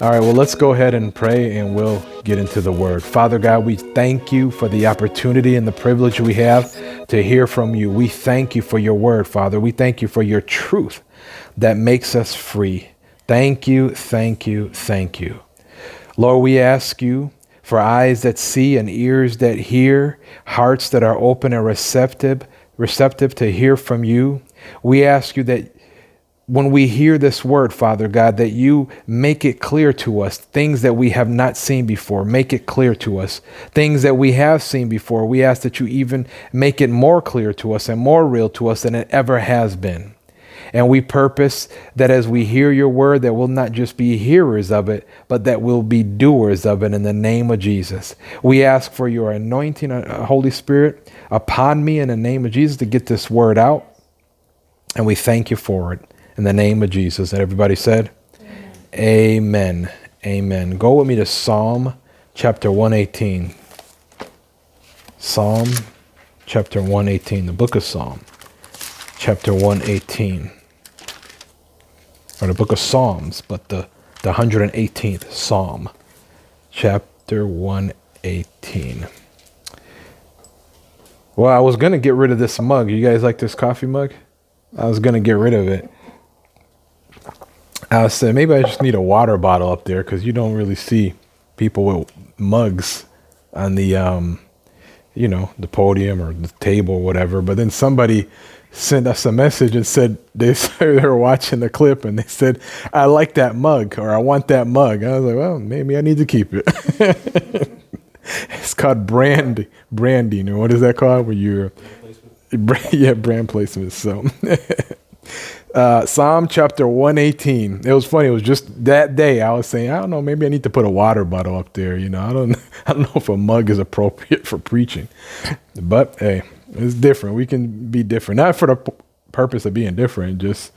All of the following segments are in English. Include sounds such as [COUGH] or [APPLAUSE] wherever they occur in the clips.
All right, well, let's go ahead and pray and we'll get into the word. Father God, we thank you for the opportunity and the privilege we have to hear from you. We thank you for your word, Father. We thank you for your truth that makes us free. Thank you, thank you, thank you. Lord, we ask you for eyes that see and ears that hear, hearts that are open and receptive, receptive to hear from you. We ask you that when we hear this word, Father God, that you make it clear to us things that we have not seen before. Make it clear to us things that we have seen before. We ask that you even make it more clear to us and more real to us than it ever has been. And we purpose that as we hear your word, that we'll not just be hearers of it, but that we'll be doers of it in the name of Jesus. We ask for your anointing, uh, Holy Spirit, upon me in the name of Jesus to get this word out. And we thank you for it in the name of Jesus. And everybody said, Amen. Amen. Amen. Go with me to Psalm chapter 118. Psalm chapter 118, the book of Psalm, chapter 118. Or the book of Psalms, but the, the 118th Psalm, chapter 118. Well, I was going to get rid of this mug. You guys like this coffee mug? I was going to get rid of it. I said maybe I just need a water bottle up there because you don't really see people with mugs on the um, you know the podium or the table or whatever. But then somebody sent us a message and said [LAUGHS] they they were watching the clip and they said I like that mug or I want that mug. I was like, well, maybe I need to keep it. [LAUGHS] it's called brand branding or what is that called? Where you're [LAUGHS] yeah brand placement. So. Uh, Psalm chapter 118. It was funny. It was just that day I was saying, I don't know, maybe I need to put a water bottle up there. You know, I don't, [LAUGHS] I don't know if a mug is appropriate for preaching, but hey, it's different. We can be different, not for the p- purpose of being different. Just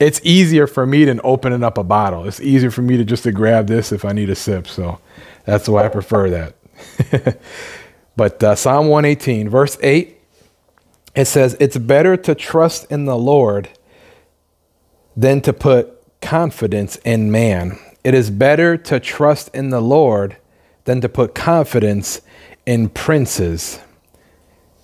it's easier for me than opening up a bottle. It's easier for me to just to grab this if I need a sip. So that's why I prefer that. [LAUGHS] but uh, Psalm 118, verse 8, it says, "It's better to trust in the Lord." Than to put confidence in man. It is better to trust in the Lord than to put confidence in princes.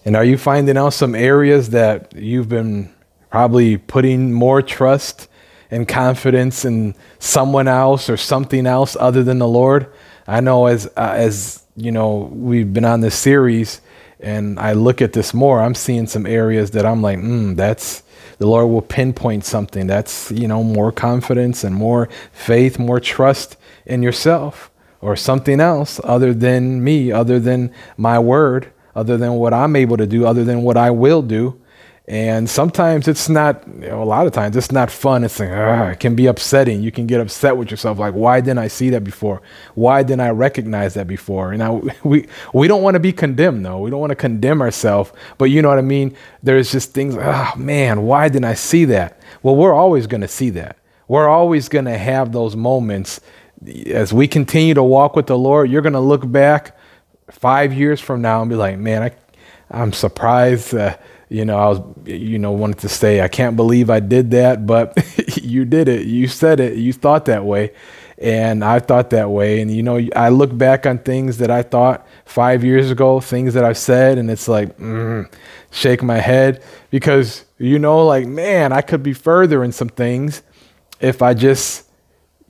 And are you finding out some areas that you've been probably putting more trust and confidence in someone else or something else other than the Lord? I know as uh, as you know we've been on this series and I look at this more, I'm seeing some areas that I'm like, mm, that's the Lord will pinpoint something. That's, you know, more confidence and more faith, more trust in yourself or something else other than me, other than my word, other than what I'm able to do, other than what I will do. And sometimes it's not, you know, a lot of times it's not fun. It's like, it can be upsetting. You can get upset with yourself. Like, why didn't I see that before? Why didn't I recognize that before? And now [LAUGHS] we, we don't want to be condemned though. We don't want to condemn ourselves, but you know what I mean? There's just things, oh man, why didn't I see that? Well, we're always going to see that. We're always going to have those moments as we continue to walk with the Lord. You're going to look back five years from now and be like, man, I, I'm surprised. Uh, you know, I was, you know, wanted to say, I can't believe I did that, but [LAUGHS] you did it. You said it. You thought that way. And I thought that way. And, you know, I look back on things that I thought five years ago, things that I've said, and it's like, mm, shake my head because, you know, like, man, I could be further in some things if I just,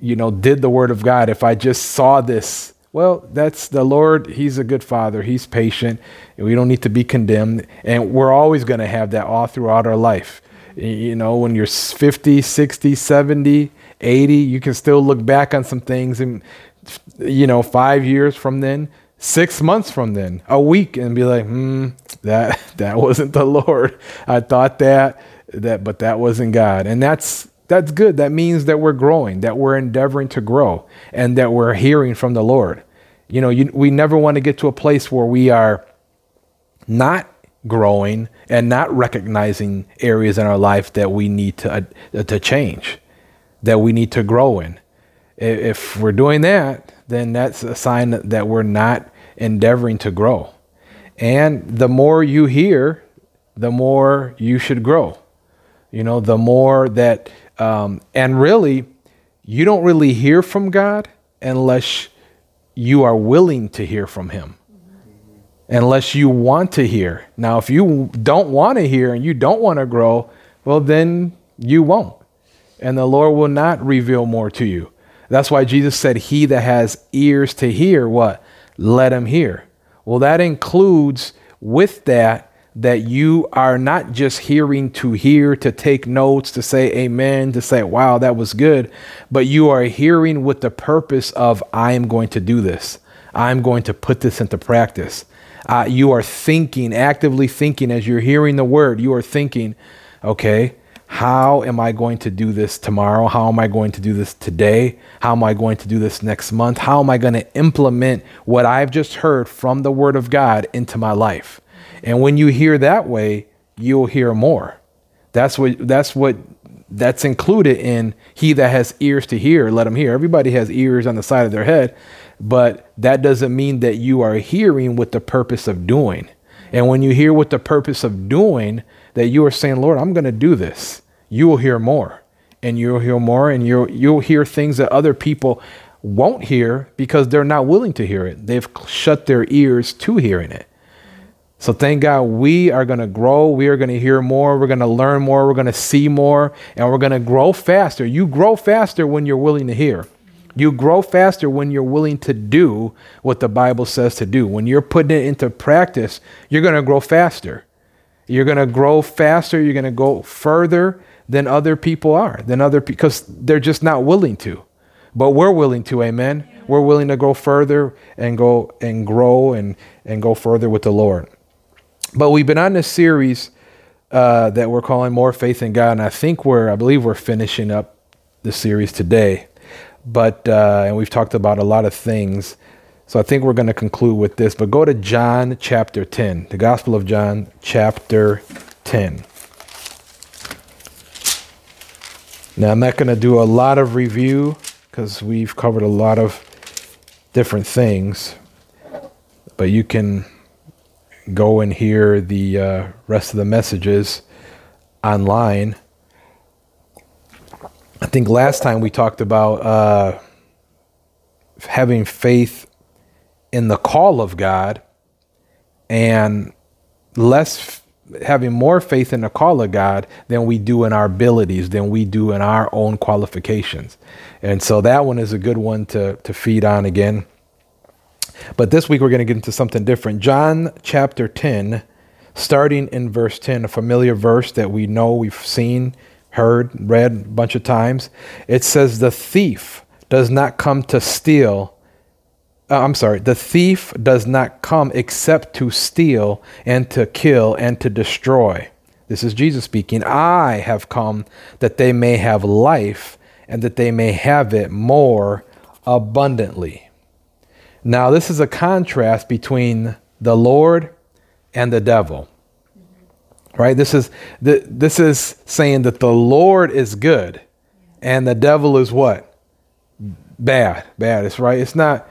you know, did the word of God, if I just saw this well, that's the Lord. He's a good father. He's patient. We don't need to be condemned. And we're always going to have that all throughout our life. You know, when you're 50, 60, 70, 80, you can still look back on some things and, you know, five years from then, six months from then, a week, and be like, hmm, that, [LAUGHS] that wasn't the Lord. I thought that, that, but that wasn't God. And that's, that's good. That means that we're growing, that we're endeavoring to grow, and that we're hearing from the Lord. You know, you, we never want to get to a place where we are not growing and not recognizing areas in our life that we need to, uh, to change, that we need to grow in. If we're doing that, then that's a sign that we're not endeavoring to grow. And the more you hear, the more you should grow. You know, the more that um, and really, you don't really hear from God unless you are willing to hear from him. Unless you want to hear. Now, if you don't want to hear and you don't want to grow, well, then you won't. And the Lord will not reveal more to you. That's why Jesus said, He that has ears to hear, what? Let him hear. Well, that includes with that that you are not just hearing to hear, to take notes, to say amen, to say, wow, that was good, but you are hearing with the purpose of, I am going to do this. I'm going to put this into practice. Uh, you are thinking, actively thinking as you're hearing the word, you are thinking, okay, how am I going to do this tomorrow? How am I going to do this today? How am I going to do this next month? How am I going to implement what I've just heard from the Word of God into my life? And when you hear that way, you'll hear more. That's what that's what that's included in he that has ears to hear, let him hear. Everybody has ears on the side of their head, but that doesn't mean that you are hearing with the purpose of doing. And when you hear with the purpose of doing, that you are saying, Lord, I'm going to do this, you will hear more. And you'll hear more, and you'll, you'll hear things that other people won't hear because they're not willing to hear it. They've shut their ears to hearing it. So thank God we are going to grow. We are going to hear more. We're going to learn more. We're going to see more. And we're going to grow faster. You grow faster when you're willing to hear. You grow faster when you're willing to do what the Bible says to do. When you're putting it into practice, you're going to grow faster. You're going to grow faster. You're going to go further than other people are, than other because they're just not willing to. But we're willing to, amen. We're willing to go further and go and grow and, and go further with the Lord. But we've been on this series uh, that we're calling More Faith in God. And I think we're, I believe we're finishing up the series today. But, uh, and we've talked about a lot of things. So I think we're going to conclude with this, but go to John chapter 10, the Gospel of John chapter 10. Now, I'm not going to do a lot of review because we've covered a lot of different things, but you can go and hear the uh, rest of the messages online. I think last time we talked about uh, having faith in the call of God and less having more faith in the call of God than we do in our abilities, than we do in our own qualifications. And so that one is a good one to, to feed on again. But this week we're going to get into something different. John chapter 10, starting in verse 10, a familiar verse that we know, we've seen, heard, read a bunch of times. It says, The thief does not come to steal uh, I'm sorry, the thief does not come except to steal and to kill and to destroy. This is Jesus speaking. I have come that they may have life and that they may have it more abundantly. Now, this is a contrast between the Lord and the devil. Right? This is the, this is saying that the Lord is good and the devil is what? Bad. Bad. It's right. It's not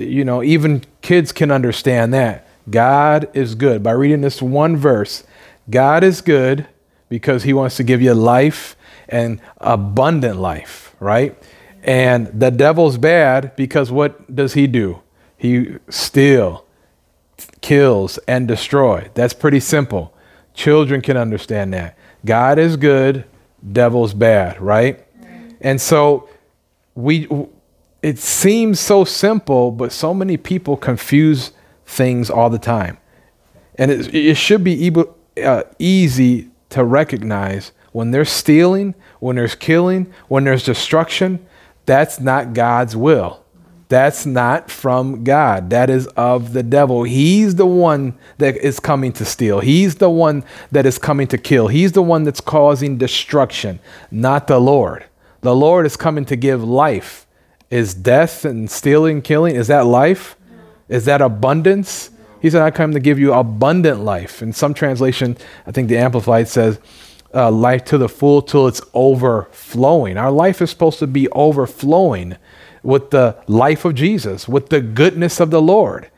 you know, even kids can understand that. God is good. By reading this one verse, God is good because he wants to give you life and abundant life, right? And the devil's bad because what does he do? He steal, kills, and destroy. That's pretty simple. Children can understand that. God is good, devil's bad, right? And so we it seems so simple, but so many people confuse things all the time. And it, it should be able, uh, easy to recognize when there's stealing, when there's killing, when there's destruction, that's not God's will. That's not from God. That is of the devil. He's the one that is coming to steal. He's the one that is coming to kill. He's the one that's causing destruction, not the Lord. The Lord is coming to give life is death and stealing, killing, is that life? Is that abundance? He said, I come to give you abundant life. In some translation, I think the Amplified says, uh, life to the full till it's overflowing. Our life is supposed to be overflowing with the life of Jesus, with the goodness of the Lord,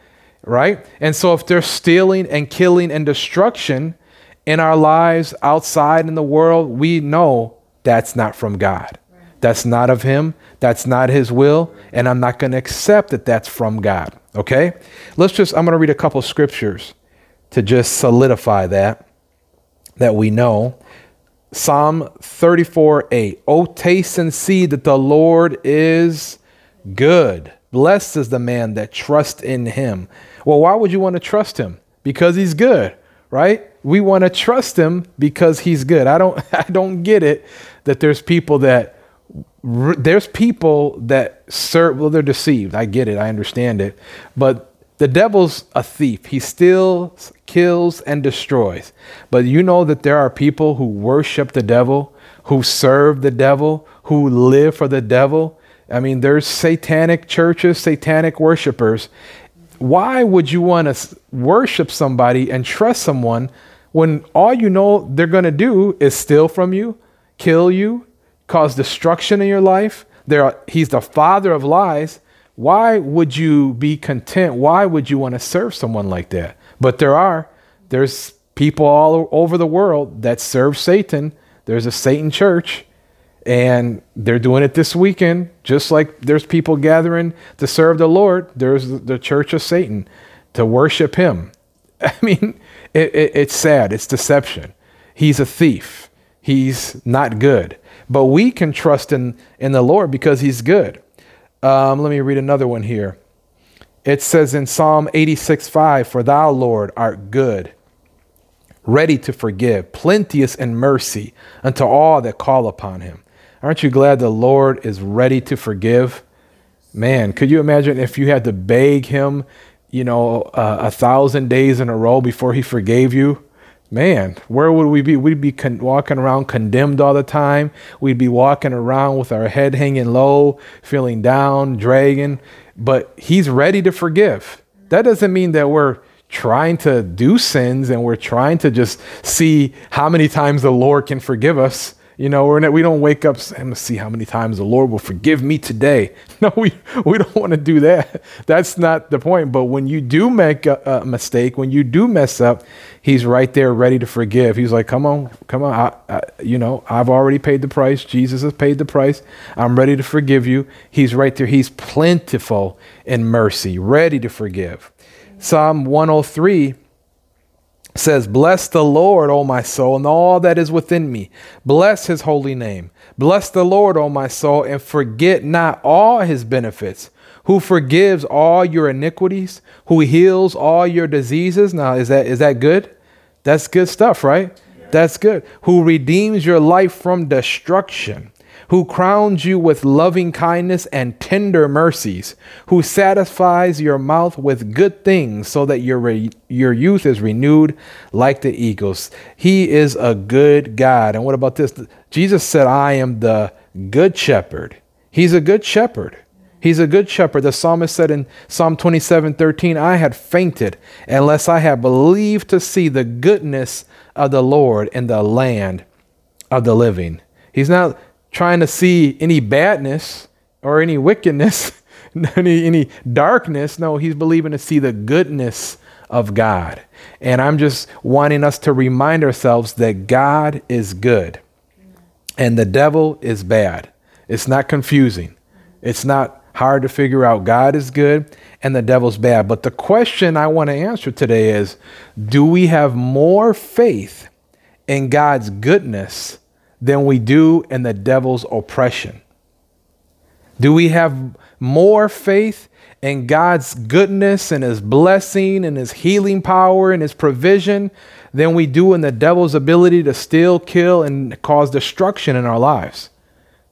right? And so if there's stealing and killing and destruction in our lives outside in the world, we know that's not from God. That's not of Him. That's not his will, and I'm not going to accept that that's from God. Okay? Let's just, I'm going to read a couple scriptures to just solidify that, that we know. Psalm 34 8. Oh, taste and see that the Lord is good. Blessed is the man that trusts in him. Well, why would you want to trust him? Because he's good, right? We want to trust him because he's good. I don't [LAUGHS] I don't get it that there's people that there's people that serve well they're deceived. I get it. I understand it. But the devil's a thief. He steals, kills, and destroys. But you know that there are people who worship the devil, who serve the devil, who live for the devil. I mean, there's satanic churches, satanic worshipers. Why would you want to worship somebody and trust someone when all you know they're going to do is steal from you, kill you, cause destruction in your life? Are, he's the father of lies why would you be content? Why would you want to serve someone like that? But there are. There's people all over the world that serve Satan. There's a Satan church, and they're doing it this weekend, just like there's people gathering to serve the Lord. There's the church of Satan to worship him. [LAUGHS] I mean, it, it, it's sad. It's deception. He's a thief. He's not good. But we can trust in, in the Lord because he's good. Um, let me read another one here. It says in Psalm 86 5, For thou, Lord, art good, ready to forgive, plenteous in mercy unto all that call upon him. Aren't you glad the Lord is ready to forgive? Man, could you imagine if you had to beg him, you know, uh, a thousand days in a row before he forgave you? man, where would we be? We'd be con- walking around condemned all the time. We'd be walking around with our head hanging low, feeling down, dragging. But He's ready to forgive. That doesn't mean that we're trying to do sins and we're trying to just see how many times the Lord can forgive us. You know, we're not, we don't wake up and see how many times the Lord will forgive me today. [LAUGHS] No, we, we don't want to do that. [LAUGHS] That's not the point. But when you do make a, a, mistake, when you do mess up, He's right there ready to forgive. He's like, come on, come on. I, I, you know, I've already paid the price. Jesus has paid the price. I'm ready to forgive you. He's right there. He's plentiful in mercy, ready to forgive. Psalm 103 says, Bless the Lord, O my soul, and all that is within me. Bless his holy name. Bless the Lord, O my soul, and forget not all his benefits, who forgives all your iniquities, who heals all your diseases. Now, is that is that good? That's good stuff, right? Yeah. That's good. Who redeems your life from destruction who crowns you with loving kindness and tender mercies, who satisfies your mouth with good things so that your, re- your youth is renewed like the eagles. He is a good God. And what about this? Jesus said, I am the good shepherd. He's a good shepherd. He's a good shepherd. The psalmist said in Psalm 27 13, I had fainted unless I had believed to see the goodness of the Lord in the land of the living. He's not trying to see any badness or any wickedness, [LAUGHS] any, any darkness. No, he's believing to see the goodness of God. And I'm just wanting us to remind ourselves that God is good and the devil is bad. It's not confusing. It's not hard to figure out. God is good and the devil's bad. But the question I want to answer today is do we have more faith in God's goodness than we do in the devil's oppression? Do we have more faith in God's goodness and his blessing and his healing power and his provision than we do in the devil's ability to steal, kill, and cause destruction in our lives?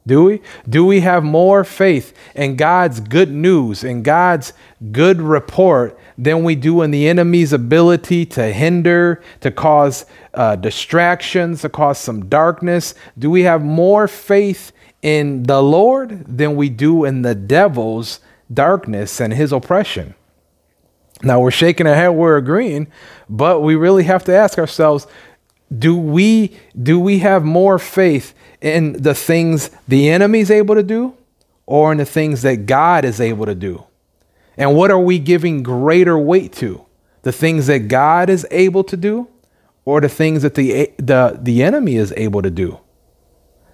Do we? Do we have more faith in God's good news, in God's good report, than we do in the enemy's ability to hinder, to cause uh, distractions, to cause some darkness? Do we have more faith in the Lord than we do in the devil's darkness and his oppression? Now we're shaking our head, we're agreeing, but we really have to ask ourselves do we do we have more faith in the things the enemy is able to do or in the things that God is able to do? And what are we giving greater weight to? The things that God is able to do or the things that the, the, the enemy is able to do?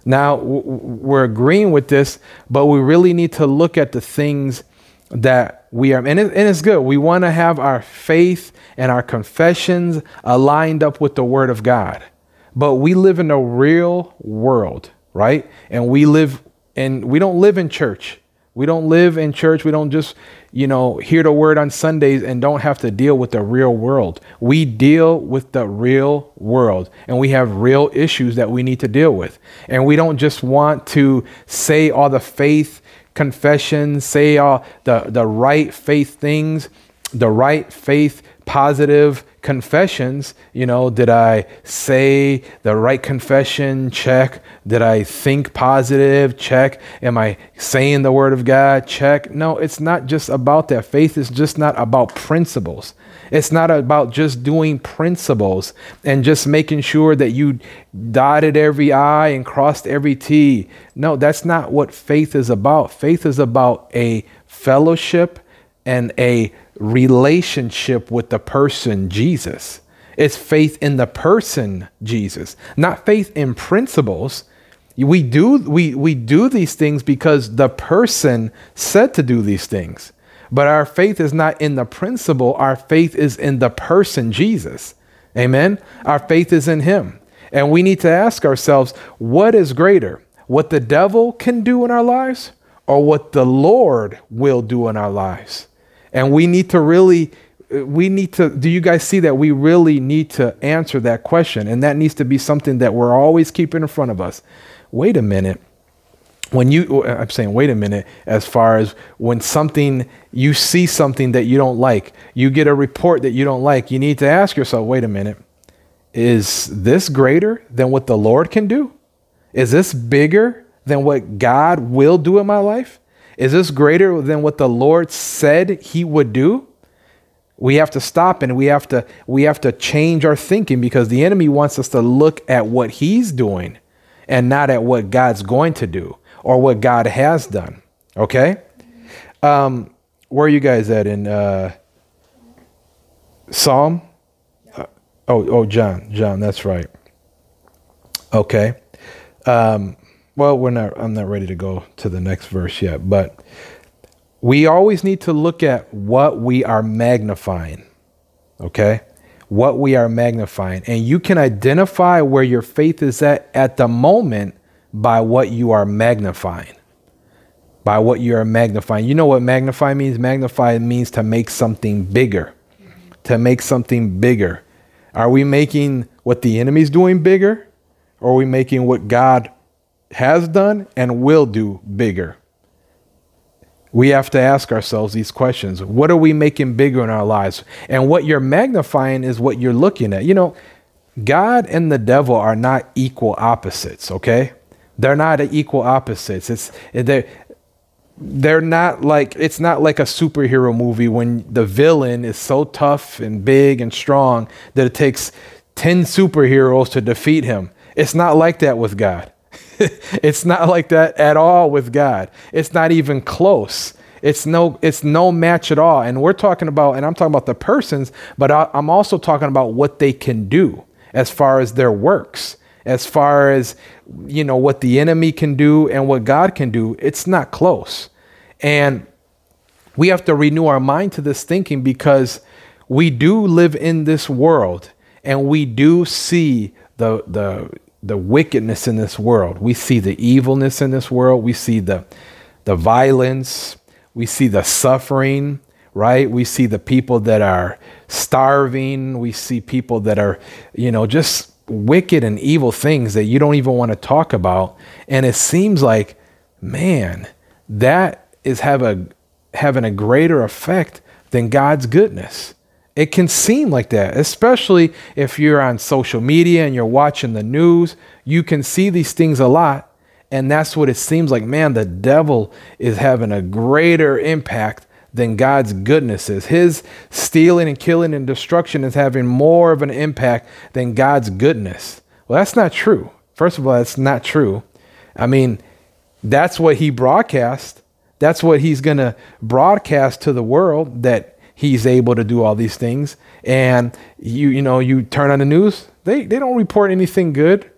Now, we're agreeing with this, but we really need to look at the things that we are, and, it, and it's good. We want to have our faith and our confessions aligned up with the Word of God. But we live in a real world, right? And we live, and we don't live in church. We don't live in church. We don't just, you know, hear the word on Sundays and don't have to deal with the real world. We deal with the real world and we have real issues that we need to deal with. And we don't just want to say all the faith confessions, say all the, the right faith things, the right faith positive confessions. You know, did I say the right confession? Check. Did I think positive? Check. Am I saying the word of God? Check. No, it's not just about that. Faith is just not about principles. It's not about just doing principles and just making sure that you dotted every I and crossed every T. No, that's not what faith is about. Faith is about a fellowship and a relationship with the person Jesus. It's faith in the person Jesus, not faith in principles. We do, we, we do these things because the person said to do these things. But our faith is not in the principle, our faith is in the person Jesus. Amen. Our faith is in him. And we need to ask ourselves what is greater, what the devil can do in our lives or what the Lord will do in our lives? And we need to really, we need to, do you guys see that we really need to answer that question? And that needs to be something that we're always keeping in front of us. Wait a minute. When you, uh, I'm saying, wait a minute, as far as when something, you see something that you don't like, you get a report that you don't like, you need to ask yourself, wait a minute, is this greater than what the Lord can do? Is this bigger than what God will do in my life? Is this greater than what the Lord said he would do? We have to stop and we have to we have to change our thinking because the enemy wants us to look at what he's doing and not at what God's going to do or what God has done. Okay? Um, where are you guys at in uh, Psalm? Uh, oh, oh, John, John, that's right. Okay. Um, well, we're not, I'm not ready to go to the next verse yet, but we always need to look at what we are magnifying. Okay? What we are magnifying. And you can identify where your faith is at at the moment by what you are magnifying. By what you are magnifying. You know what magnify means? Magnify means to make something bigger. To make something bigger. Are we making what the enemy's doing bigger? Or are we making what God has done and will do bigger. We have to ask ourselves these questions. What are we making bigger in our lives? And what you're magnifying is what you're looking at. You know, God and the devil are not equal opposites, okay? They're not equal opposites. It's they're they're not like it's not like a superhero movie when the villain is so tough and big and strong that it takes 10 superheroes to defeat him. It's not like that with God. [LAUGHS] it's not like that at all with God. It's not even close. It's no, it's no match at all. And we're talking about, and I'm talking about the persons, but I, I'm also talking about what they can do as far as their works, as far as, you know, what the enemy can do and what God can do. It's not close. And we have to renew our mind to this thinking because we do live in this world and we do see the, the, the wickedness in this world. We see the evilness in this world. We see the, the violence. We see the suffering, right? We see the people that are starving. We see people that are, you know, just wicked and evil things that you don't even want to talk about. And it seems like, man, that is have a, having a greater effect than God's goodness. It can seem like that, especially if you're on social media and you're watching the news. You can see these things a lot. And that's what it seems like. Man, the devil is having a greater impact than God's goodness is. His stealing and killing and destruction is having more of an impact than God's goodness. Well, that's not true. First of all, that's not true. I mean, that's what he broadcast. That's what he's going to broadcast to the world that he's able to do all these things. And you, you know, you turn on the news, they, they don't report anything good.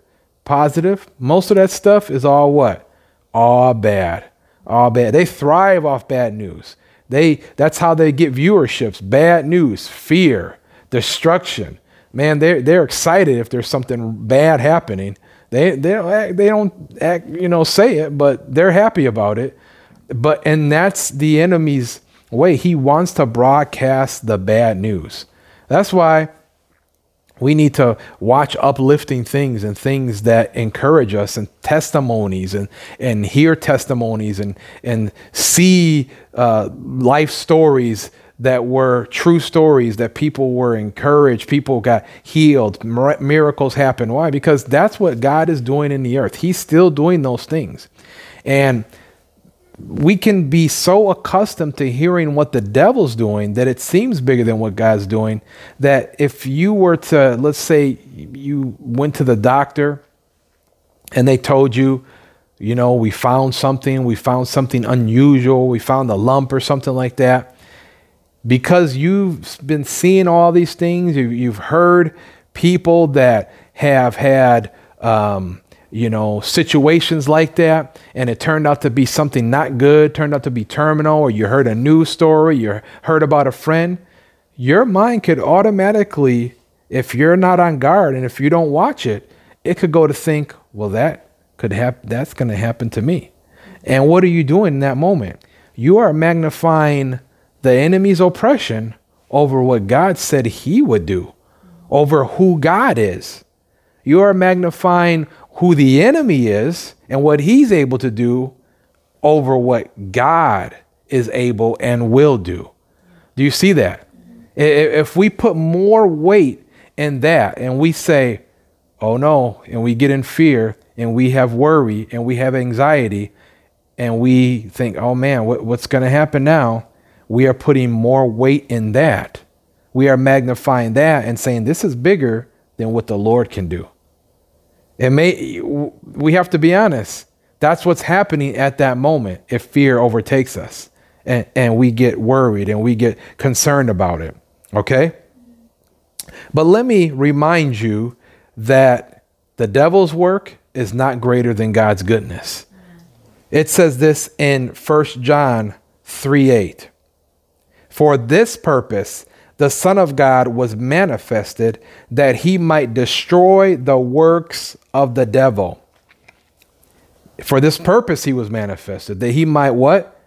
positive. Most of that stuff is all what? All bad. All bad. They thrive off bad news. They that's how they get viewerships. Bad news, fear, destruction. Man, they're they're excited if there's something bad happening. They they don't act, they don't act, you know say it, but they're happy about it. But and that's the enemy's way. He wants to broadcast the bad news. That's why we need to watch uplifting things and things that encourage us and testimonies and, and hear testimonies and, and see uh, life stories that were true stories that people were encouraged, people got healed, miracles happened. Why? Because that's what God is doing in the earth. He's still doing those things. And we can be so accustomed to hearing what the devil's doing that it seems bigger than what God's doing. That if you were to, let's say, you went to the doctor and they told you, you know, we found something, we found something unusual, we found a lump or something like that. Because you've been seeing all these things, you've heard people that have had um, you know, situations like that, and it turned out to be something not good, turned out to be terminal, or you heard a news story, you heard about a friend, your mind could automatically, if you're not on guard and if you don't watch it, it could go to think, well, that could happen, that's going to happen to me. And what are you doing in that moment? You are magnifying the enemy's oppression over what God said he would do, over who God is. You are magnifying who the enemy is and what he's able to do over what God is able and will do. Do you see that? If we put more weight in that and we say, oh no, and we get in fear and we have worry and we have anxiety and we think, oh man, what, what's going to happen now? We are putting more weight in that. We are magnifying that and saying, this is bigger than what the Lord can do. It may we have to be honest. That's what's happening at that moment if fear overtakes us and, and we get worried and we get concerned about it. Okay? But let me remind you that the devil's work is not greater than God's goodness. It says this in 1 John 3 8. For this purpose, the Son of God was manifested that he might destroy the works of the devil. For this purpose he was manifested, that he might what?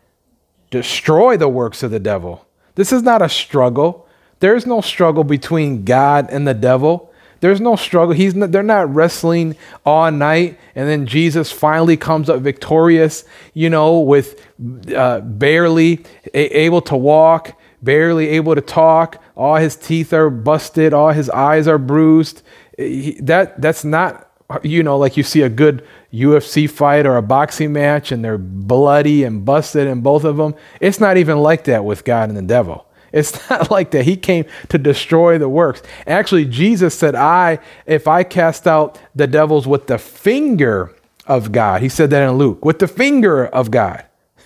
Destroy the works of the devil. This is not a struggle. There's no struggle between God and the devil. There's no struggle. He's not, they're not wrestling all night, and then Jesus finally comes up victorious, you know, with uh, barely a- able to walk, barely able to talk, all his teeth are busted, all his eyes are bruised. That that's not you know like you see a good UFC fight or a boxing match and they're bloody and busted in both of them. It's not even like that with God and the devil. It's [LAUGHS] not like that. He came to destroy the works. Actually, Jesus said, I, if I cast out the devils with the finger of God, he said that in Luke, with the finger of God.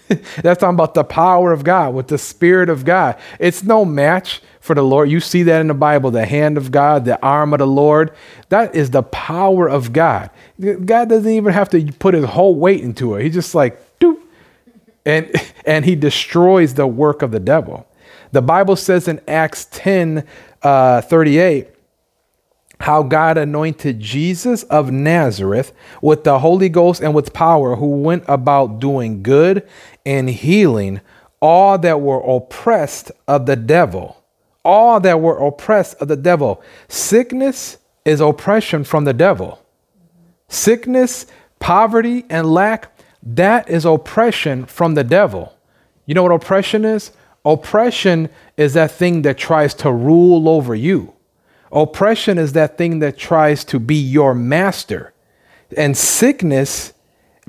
[LAUGHS] That's talking about the power of God, with the Spirit of God. It's no match for the Lord. You see that in the Bible the hand of God, the arm of the Lord. That is the power of God. God doesn't even have to put his whole weight into it. He's just like, Doop. and [LAUGHS] and he destroys the work of the devil. The Bible says in Acts 10 uh, 38, how God anointed Jesus of Nazareth with the Holy Ghost and with power, who went about doing good and healing all that were oppressed of the devil. All that were oppressed of the devil. Sickness is oppression from the devil. Sickness, poverty, and lack, that is oppression from the devil. You know what oppression is? Oppression is that thing that tries to rule over you. Oppression is that thing that tries to be your master. And sickness,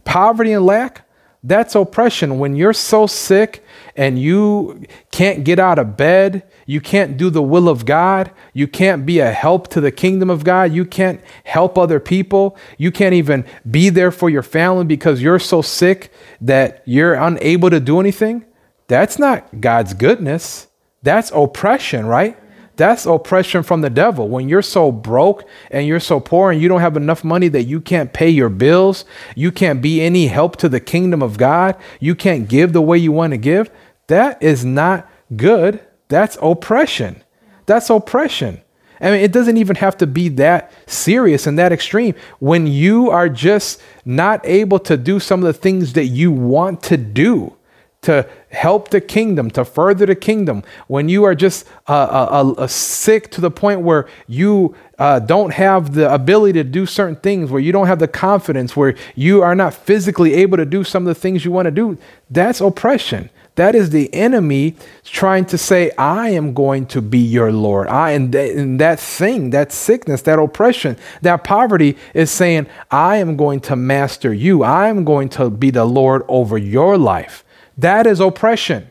poverty, and lack, that's oppression. When you're so sick and you can't get out of bed, you can't do the will of God, you can't be a help to the kingdom of God, you can't help other people, you can't even be there for your family because you're so sick that you're unable to do anything. That's not God's goodness. That's oppression, right? That's oppression from the devil. When you're so broke and you're so poor and you don't have enough money that you can't pay your bills, you can't be any help to the kingdom of God, you can't give the way you want to give, that is not good. That's oppression. That's oppression. I mean, it doesn't even have to be that serious and that extreme. When you are just not able to do some of the things that you want to do to help the kingdom, to further the kingdom, when you are just uh, uh, uh, sick to the point where you uh, don't have the ability to do certain things, where you don't have the confidence, where you are not physically able to do some of the things you want to do, that's oppression. That is the enemy trying to say, I am going to be your Lord. I and, th- and that thing, that sickness, that oppression, that poverty is saying, I am going to master you. I am going to be the Lord over your life. That is oppression.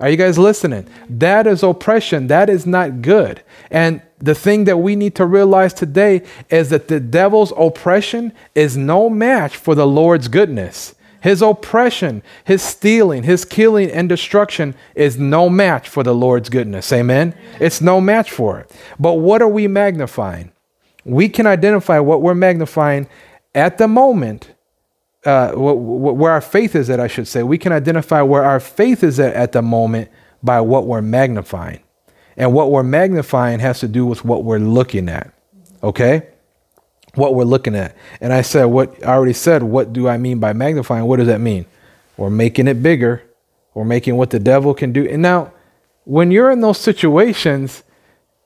Are you guys listening? That is oppression. That is not good. And the thing that we need to realize today is that the devil's oppression is no match for the Lord's goodness. His oppression, his stealing, his killing and destruction is no match for the Lord's goodness. Amen? It's no match for it. But what are we magnifying? We can identify what we're magnifying at the moment, uh, where our faith is at, I should say. We can identify where our faith is at at the moment by what we're magnifying. And what we're magnifying has to do with what we're looking at. Okay? what we're looking at. And I said, what I already said, what do I mean by magnifying? What does that mean? Or making it bigger, or making what the devil can do. And now, when you're in those situations,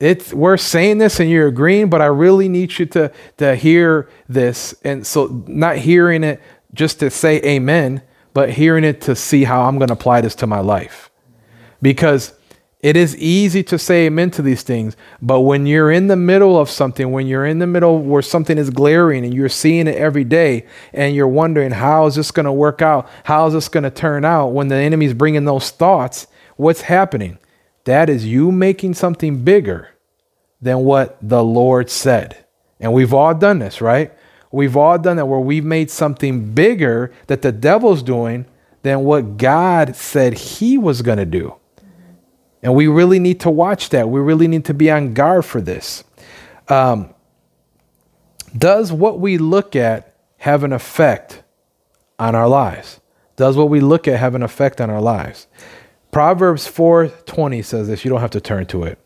it's we're saying this and you're agreeing, but I really need you to to hear this. And so not hearing it just to say amen, but hearing it to see how I'm going to apply this to my life. Because it is easy to say amen to these things, but when you're in the middle of something, when you're in the middle where something is glaring and you're seeing it every day and you're wondering, how is this going to work out? How is this going to turn out? When the enemy's bringing those thoughts, what's happening? That is you making something bigger than what the Lord said. And we've all done this, right? We've all done that where we've made something bigger that the devil's doing than what God said he was going to do. And we really need to watch that. We really need to be on guard for this. Um, does what we look at have an effect on our lives? Does what we look at have an effect on our lives? Proverbs 4:20 says this. You don't have to turn to it.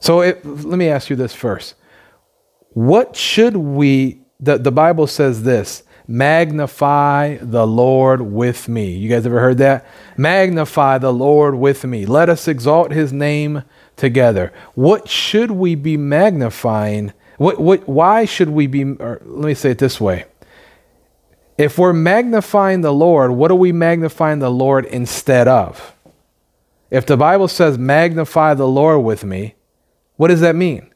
So it, let me ask you this first. What should we the, the Bible says this Magnify the Lord with me. You guys ever heard that? Magnify the Lord with me. Let us exalt his name together. What should we be magnifying? What, what, why should we be, let me say it this way. If we're magnifying the Lord, what are we magnifying the Lord instead of? If the Bible says, magnify the Lord with me, what does that mean?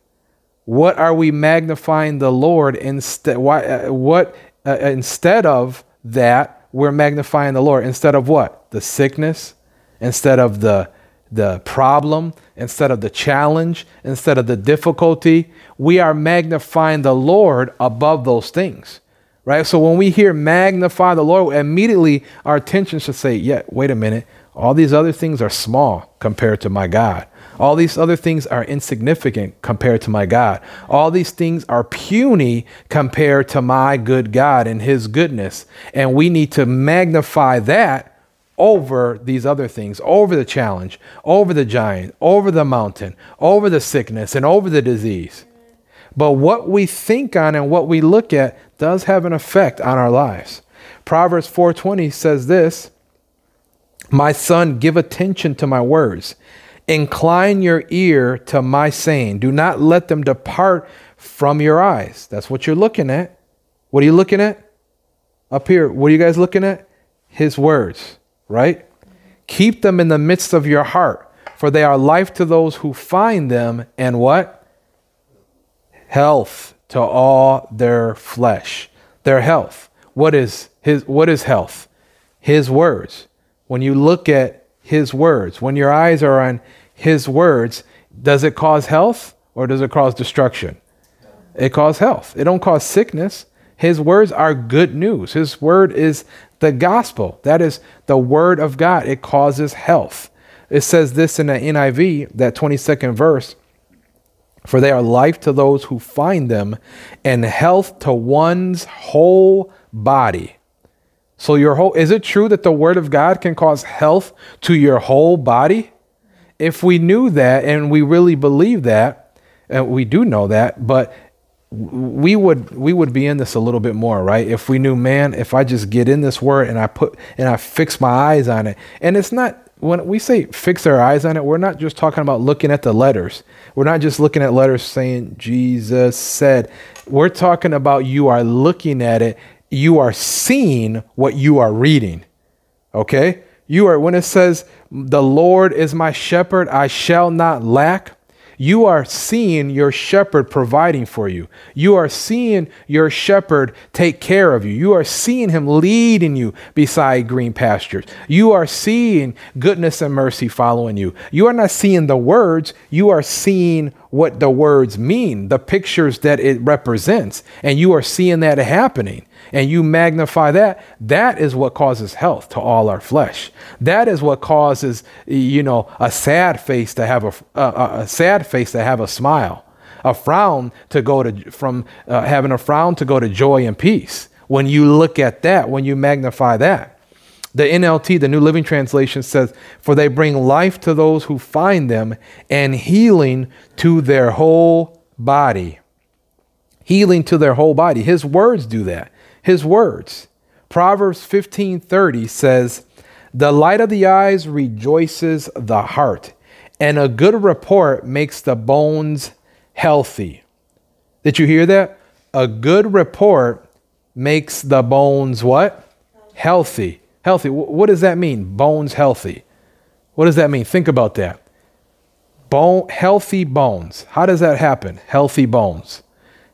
What are we magnifying the Lord instead? Why, uh, what uh, instead of that, we're magnifying the Lord. Instead of what? The sickness, instead of the the problem, instead of the challenge, instead of the difficulty, we are magnifying the Lord above those things. Right? So when we hear magnify the Lord, immediately our attention should say, yeah, wait a minute. All these other things are small compared to my God. All these other things are insignificant compared to my God. All these things are puny compared to my good God and his goodness. And we need to magnify that over these other things, over the challenge, over the giant, over the mountain, over the sickness, and over the disease. But what we think on and what we look at does have an effect on our lives. Proverbs 4:20 says this, "My son, give attention to my words Incline your ear to my saying. Do not let them depart from your eyes. That's what you're looking at. What are you looking at? Up here. What are you guys looking at? His words, right? Keep them in the midst of your heart, for they are life to those who find them, and what? Health to all their flesh. Their health. What is his what is health? His words. When you look at his words, when your eyes are on his words, does it cause health or does it cause destruction? It causes health. It don't cause sickness. His words are good news. His word is the gospel. That is the word of God. It causes health. it says this in the NIV, that 22nd verse. For they are life to those who find them and health to one's whole body. So your whole is it true that the word of God can cause health to your whole body? If we knew that and we really believe that, and we do know that, but we would we would be in this a little bit more, right? If we knew, man, if I just get in this word and I put and I fix my eyes on it. And it's not when we say fix our eyes on it, we're not just talking about looking at the letters. We're not just looking at letters saying Jesus said. We're talking about you are looking at it you are seeing what you are reading. Okay? You are, when it says, the Lord is my shepherd, I shall not lack. You are seeing your shepherd providing for you. You are seeing your shepherd take care of you. You are seeing him leading you beside green pastures. You are seeing goodness and mercy following you. You are not seeing the words, you are seeing what the words mean, the pictures that it represents, and you are seeing that happening and you magnify that, that is what causes health to all our flesh. That is what causes, you know, a sad face to have a, a, a sad face to have a smile, a frown to go to from uh, having a frown to go to joy and peace. When you look at that, when you magnify that. The NLT, the New Living Translation says, For they bring life to those who find them and healing to their whole body. Healing to their whole body. His words do that his words. Proverbs 15:30 says, "The light of the eyes rejoices the heart, and a good report makes the bones healthy." Did you hear that? A good report makes the bones what? Healthy. Healthy. What does that mean? Bones healthy. What does that mean? Think about that. Bone healthy bones. How does that happen? Healthy bones.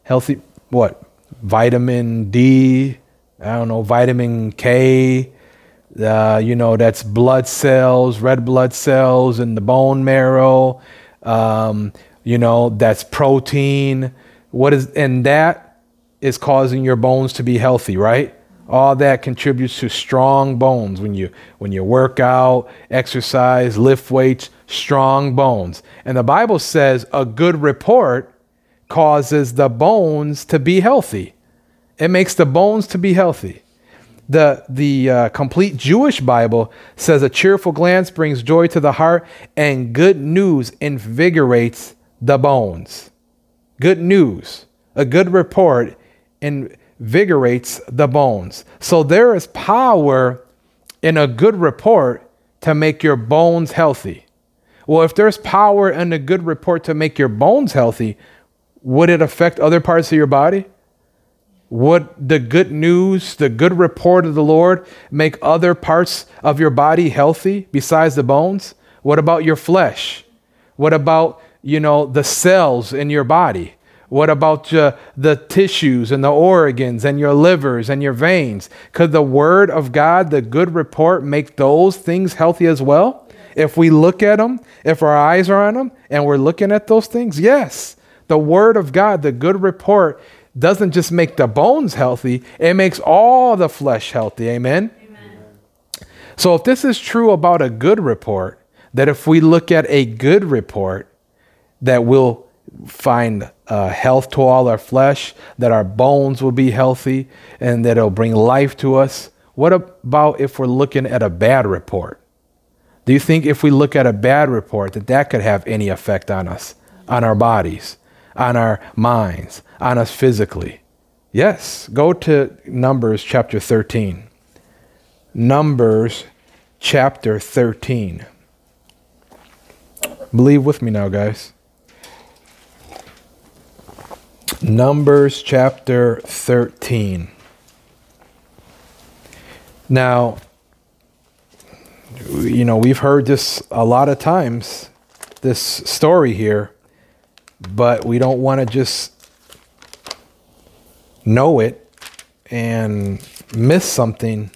Healthy what? Vitamin D, I don't know, vitamin K, uh, you know, that's blood cells, red blood cells in the bone marrow, um, you know, that's protein. What is, and that is causing your bones to be healthy, right? All that contributes to strong bones when you when you work out, exercise, lift weights, strong bones. And the Bible says a good report causes the bones to be healthy. It makes the bones to be healthy. The, the uh, complete Jewish Bible says a cheerful glance brings joy to the heart, and good news invigorates the bones. Good news, a good report invigorates the bones. So there is power in a good report to make your bones healthy. Well, if there's power in a good report to make your bones healthy, would it affect other parts of your body? Would the good news, the good report of the Lord make other parts of your body healthy besides the bones? What about your flesh? What about, you know, the cells in your body? What about uh, the tissues and the organs and your livers and your veins? Could the word of God, the good report, make those things healthy as well? If we look at them, if our eyes are on them and we're looking at those things, yes. The word of God, the good report, doesn't just make the bones healthy, it makes all the flesh healthy. Amen? Amen? So, if this is true about a good report, that if we look at a good report, that we'll find uh, health to all our flesh, that our bones will be healthy, and that it'll bring life to us. What about if we're looking at a bad report? Do you think if we look at a bad report that that could have any effect on us, on our bodies? On our minds, on us physically. Yes, go to Numbers chapter 13. Numbers chapter 13. Believe with me now, guys. Numbers chapter 13. Now, you know, we've heard this a lot of times, this story here but we don't want to just know it and miss something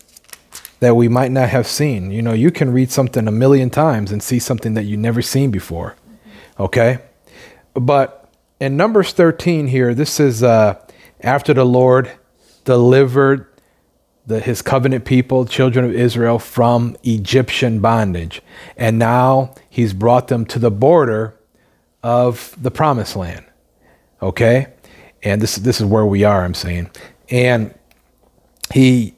that we might not have seen. You know, you can read something a million times and see something that you've never seen before. Okay? But in Numbers 13 here, this is uh, after the Lord delivered the, his covenant people, children of Israel, from Egyptian bondage. And now he's brought them to the border of the promised land. Okay? And this, this is where we are, I'm saying. And he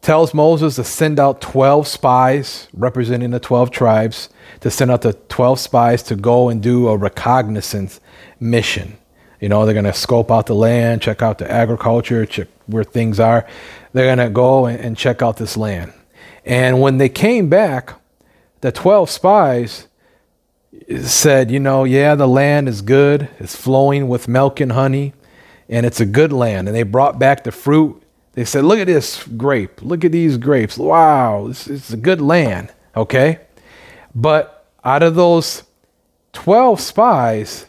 tells Moses to send out 12 spies representing the 12 tribes, to send out the 12 spies to go and do a reconnaissance mission. You know, they're going to scope out the land, check out the agriculture, check where things are. They're going to go and, and check out this land. And when they came back, the 12 spies said, you know, yeah, the land is good. It's flowing with milk and honey, and it's a good land. And they brought back the fruit. They said, look at this grape. Look at these grapes. Wow, this is a good land. Okay. But out of those 12 spies,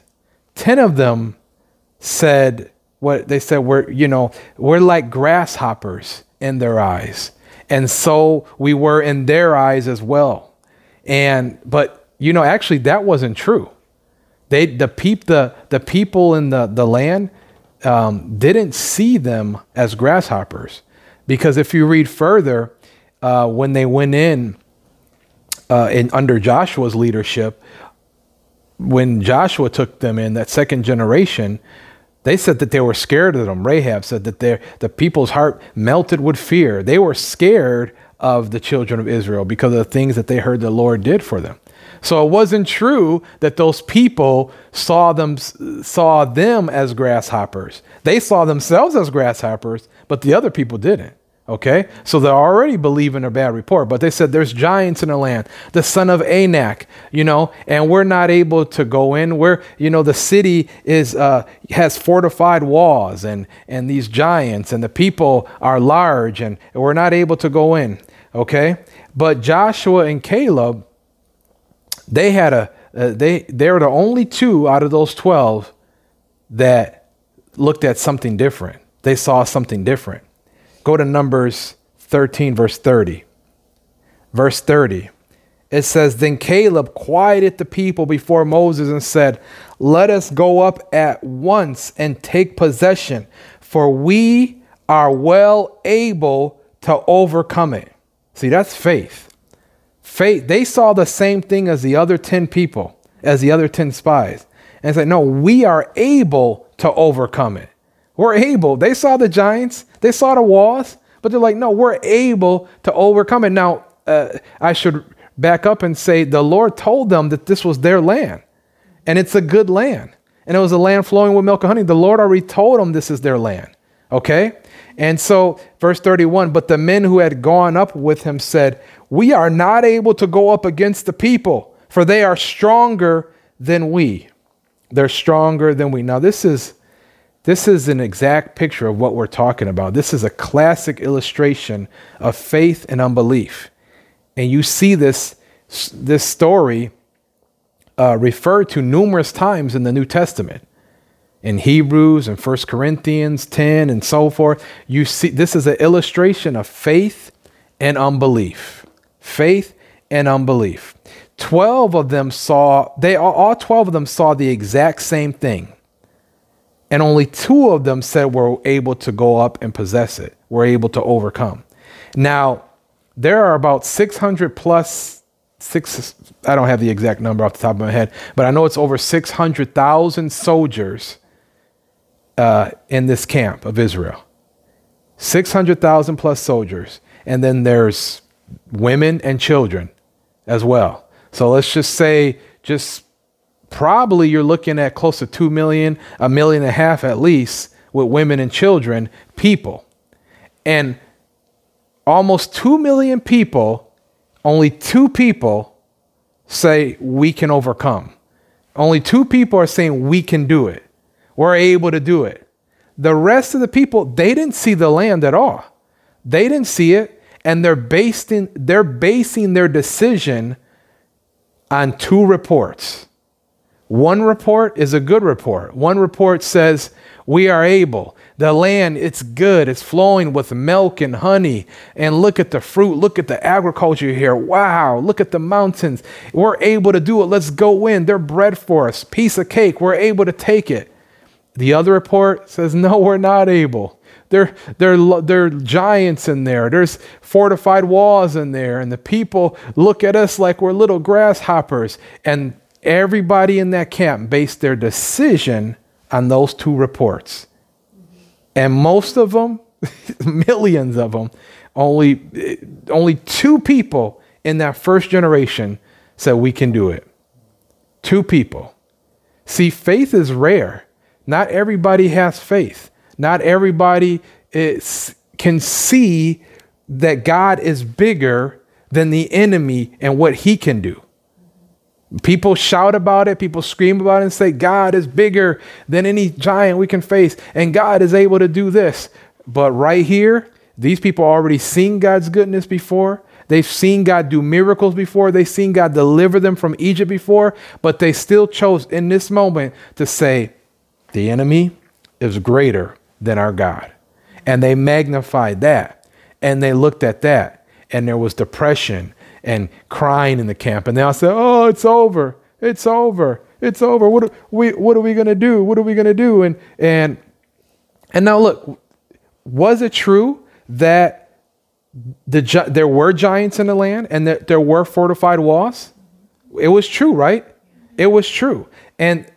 10 of them said, what they said, we're, you know, we're like grasshoppers in their eyes. And so we were in their eyes as well. And, but, you know, actually that wasn't true. They, the, peep, the, the people in the, the land um, didn't see them as grasshoppers. Because if you read further, uh, when they went in, uh, in under Joshua's leadership, when Joshua took them in, that second generation, they said that they were scared of them. Rahab said that their the people's heart melted with fear. They were scared of the children of Israel because of the things that they heard the Lord did for them. So it wasn't true that those people saw them saw them as grasshoppers. They saw themselves as grasshoppers, but the other people didn't. Okay, so they're already believing a bad report, but they said there's giants in the land, the son of Anak, you know, and we're not able to go in. We're, you know the city is uh, has fortified walls and and these giants, and the people are large, and we're not able to go in. Okay, but Joshua and Caleb, they had a uh, they they were the only two out of those twelve that looked at something different. They saw something different. Go to Numbers 13, verse 30. Verse 30. It says, Then Caleb quieted the people before Moses and said, Let us go up at once and take possession, for we are well able to overcome it. See, that's faith. Faith, they saw the same thing as the other 10 people, as the other 10 spies. And said, No, we are able to overcome it. We're able. They saw the giants, they saw the walls, but they're like, no, we're able to overcome it. Now, uh, I should back up and say the Lord told them that this was their land, and it's a good land, and it was a land flowing with milk and honey. The Lord already told them this is their land. Okay? And so, verse 31 But the men who had gone up with him said, We are not able to go up against the people, for they are stronger than we. They're stronger than we. Now, this is this is an exact picture of what we're talking about. This is a classic illustration of faith and unbelief. And you see this, this story uh, referred to numerous times in the New Testament. In Hebrews and 1 Corinthians 10 and so forth, you see this is an illustration of faith and unbelief. Faith and unbelief. 12 of them saw, they all 12 of them saw the exact same thing and only two of them said we're able to go up and possess it. We're able to overcome. Now, there are about 600 plus six, I don't have the exact number off the top of my head, but I know it's over 600,000 soldiers uh, in this camp of Israel. 600,000 plus soldiers. And then there's women and children as well. So let's just say, just probably you're looking at close to 2 million, a million and a half at least, with women and children, people. And almost 2 million people, only two people say we can overcome. Only two people are saying we can do it. We're able to do it. The rest of the people, they didn't see the land at all. They didn't see it, and they're basing, they're basing their decision on two reports. One report is a good report. One report says, We are able. The land, it's good. It's flowing with milk and honey. And look at the fruit. Look at the agriculture here. Wow. Look at the mountains. We're able to do it. Let's go in. They're bread for us. Piece of cake. We're able to take it. The other report says, No, we're not able. there, there, there are giants in there. There's fortified walls in there. And the people look at us like we're little grasshoppers. And everybody in that camp based their decision on those two reports. And most of them, [LAUGHS] millions of them, only, only two people in that first generation said, We can do it. Two people. See, faith is rare. Not everybody has faith. Not everybody is, can see that God is bigger than the enemy and what he can do. People shout about it, people scream about it and say, God is bigger than any giant we can face, and God is able to do this. But right here, these people already seen God's goodness before. They've seen God do miracles before. They've seen God deliver them from Egypt before, but they still chose in this moment to say, the enemy is greater than our God. And they magnified that. And they looked at that. And there was depression and crying in the camp. And they all said, Oh, it's over. It's over. It's over. What are we, what are we going to do? What are we going to do? And, and, and now look, was it true that the, there were giants in the land and that there were fortified walls? It was true, right? It was true. And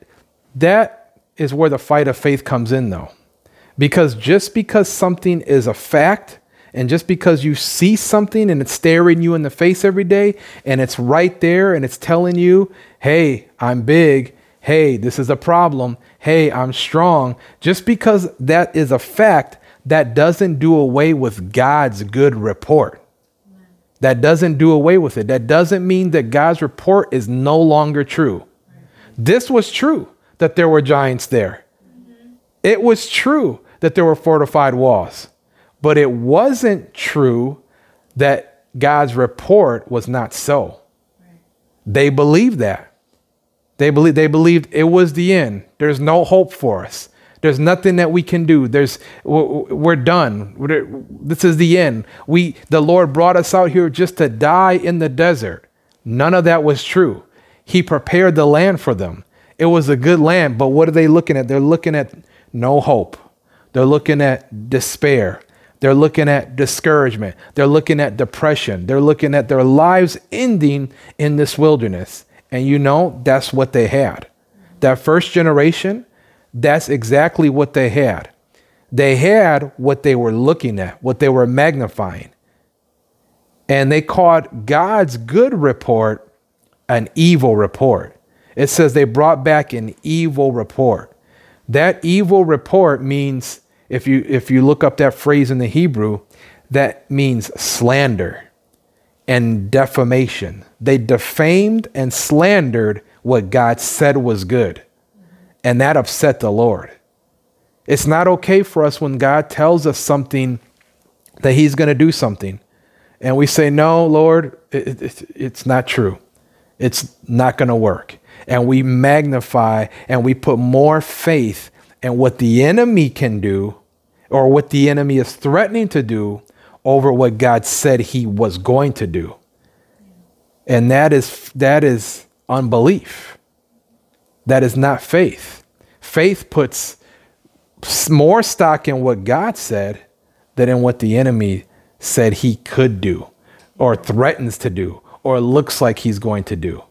that is where the fight of faith comes in, though. Because just because something is a fact and just because you see something and it's staring you in the face every day and it's right there and it's telling you, hey, I'm big. Hey, this is a problem. Hey, I'm strong. Just because that is a fact, that doesn't do away with God's good report. That doesn't do away with it. That doesn't mean that God's report is no longer true. This was true that there were giants there. Mm-hmm. It was true that there were fortified walls. But it wasn't true that God's report was not so. They believed that. They believed, they believed it was the end. There's no hope for us. There's nothing that we can do. There's we're done. this is the end. We the Lord brought us out here just to die in the desert. None of that was true. He prepared the land for them. It was a good land, but what are they looking at? They're looking at no hope. They're looking at despair. They're looking at discouragement. They're looking at depression. They're looking at their lives ending in this wilderness. And you know, that's what they had. That first generation, that's exactly what they had. They had what they were looking at, what they were magnifying. And they called God's good report an evil report. It says they brought back an evil report. That evil report means if you if you look up that phrase in the Hebrew, that means slander and defamation. They defamed and slandered what God said was good. And that upset the Lord. It's not okay for us when God tells us something that He's going to do something. And we say, No, Lord, it, it, it's not true. It's not going to work. And we magnify and we put more faith in what the enemy can do or what the enemy is threatening to do over what God said he was going to do. And that is that is unbelief. That is not faith. Faith puts more stock in what God said than in what the enemy said he could do or threatens to do or looks like he's going to do.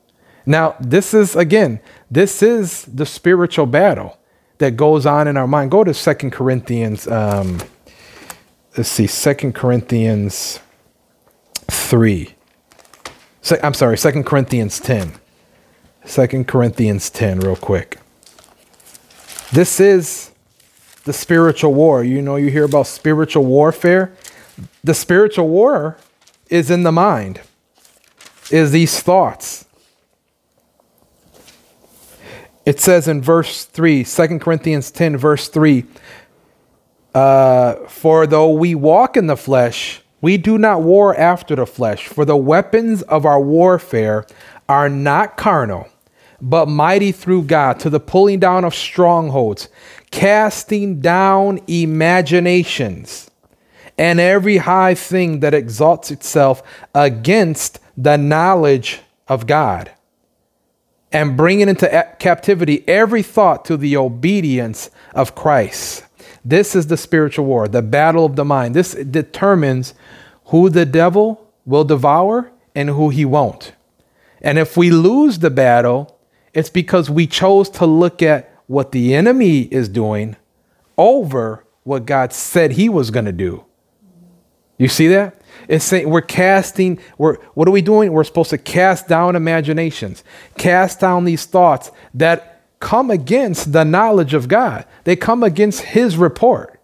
Now, this is again, this is the spiritual battle that goes on in our mind. Go to Second Corinthians. Um, let's see, Second Corinthians three. Se- I'm sorry, Second Corinthians ten. Second Corinthians ten, real quick. This is the spiritual war. You know, you hear about spiritual warfare. The spiritual war is in the mind. Is these thoughts it says in verse 3, 2 Corinthians 10, verse 3 uh, For though we walk in the flesh, we do not war after the flesh, for the weapons of our warfare are not carnal, but mighty through God to the pulling down of strongholds, casting down imaginations, and every high thing that exalts itself against the knowledge of God and bringing into captivity every thought to the obedience of Christ. This is the spiritual war, the battle of the mind. This determines who the devil will devour and who he won't. And if we lose the battle, it's because we chose to look at what the enemy is doing over what God said he was going to do. You see that? It's saying we're casting, we're, what are we doing? We're supposed to cast down imaginations, cast down these thoughts that come against the knowledge of God. They come against his report.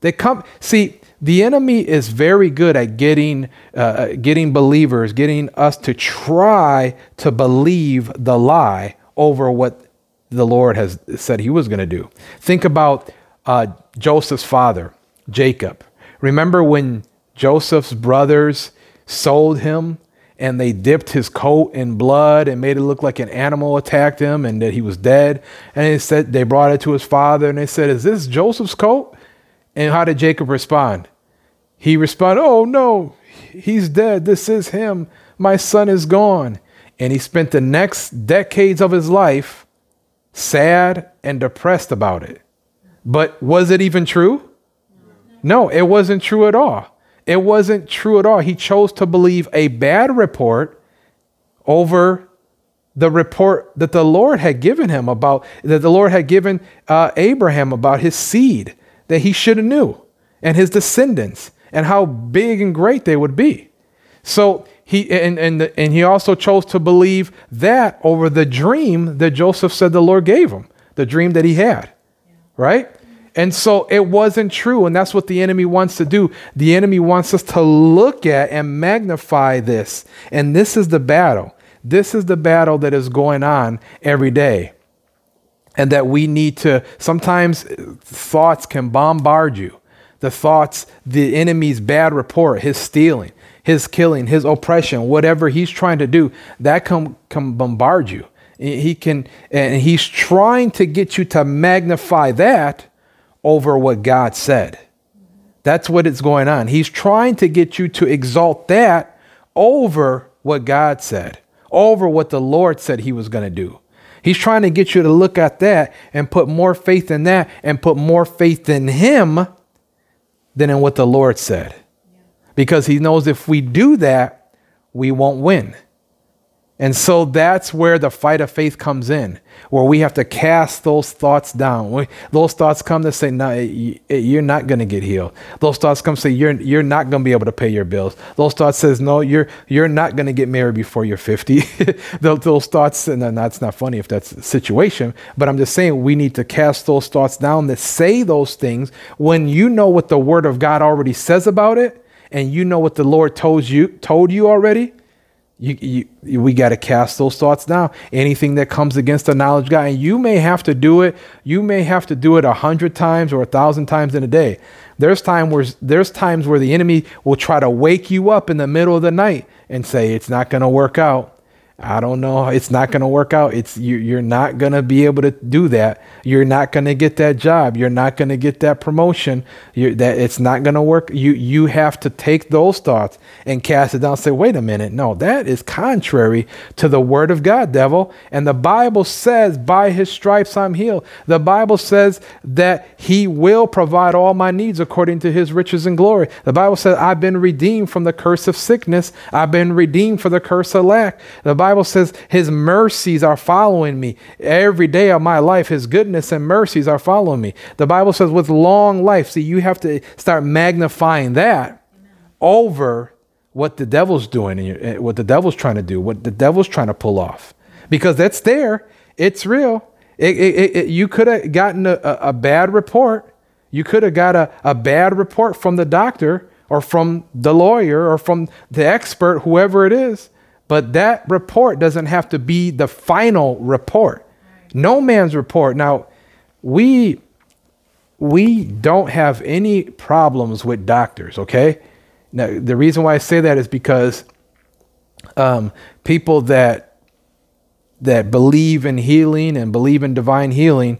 They come, see, the enemy is very good at getting, uh, uh getting believers, getting us to try to believe the lie over what the Lord has said he was going to do. Think about uh, Joseph's father, Jacob. Remember when Joseph's brothers sold him and they dipped his coat in blood and made it look like an animal attacked him and that he was dead. And they said they brought it to his father and they said, Is this Joseph's coat? And how did Jacob respond? He responded, Oh no, he's dead. This is him. My son is gone. And he spent the next decades of his life sad and depressed about it. But was it even true? No, it wasn't true at all. It wasn't true at all. He chose to believe a bad report over the report that the Lord had given him about, that the Lord had given uh, Abraham about his seed that he should have knew and his descendants and how big and great they would be. So he and and and he also chose to believe that over the dream that Joseph said the Lord gave him, the dream that he had. Right? And so it wasn't true. And that's what the enemy wants to do. The enemy wants us to look at and magnify this. And this is the battle. This is the battle that is going on every day. And that we need to, sometimes thoughts can bombard you. The thoughts, the enemy's bad report, his stealing, his killing, his oppression, whatever he's trying to do, that can, can bombard you. He can, and he's trying to get you to magnify that over what God said. That's what is going on. He's trying to get you to exalt that over what God said, over what the Lord said he was going to do. He's trying to get you to look at that and put more faith in that and put more faith in him than in what the Lord said. Because he knows if we do that, we won't win. And so that's where the fight of faith comes in, where we have to cast those thoughts down. We, those thoughts come to say, no, you're not going to get healed. Those thoughts come say, you're, you're not going to be able to pay your bills. Those thoughts says, no, you're, you're not going to get married before you're 50. [LAUGHS] those, those thoughts, and that's not funny if that's the situation, but I'm just saying we need to cast those thoughts down that say those things when you know what the word of God already says about it and you know what the Lord told you, told you already you, you, we got to cast those thoughts down. Anything that comes against the knowledge God, and you may have to do it. You may have to do it a hundred times or a thousand times in a day. There's time where there's times where the enemy will try to wake you up in the middle of the night and say it's not going to work out. I don't know. It's not going to work out. It's you, you're not going to be able to do that. You're not going to get that job. You're not going to get that promotion. You're, that it's not going to work. You you have to take those thoughts and cast it down. Say, wait a minute. No, that is contrary to the word of God, devil. And the Bible says, by His stripes I'm healed. The Bible says that He will provide all my needs according to His riches and glory. The Bible says I've been redeemed from the curse of sickness. I've been redeemed for the curse of lack. The Bible says his mercies are following me every day of my life. His goodness and mercies are following me. The Bible says with long life. See, you have to start magnifying that over what the devil's doing and eh, what the devil's trying to do, what the devil's trying to pull off. Because that's there. It's real. It, it, it, you could have gotten a, a, bad report. You could have got a, a bad report from the doctor or from the lawyer or from the expert, whoever it is. But that report doesn't have to be the final report. No man's report. Now, we we don't have any problems with doctors, okay? Now, the reason why I say that is because um, people that that believe in healing and believe in divine healing,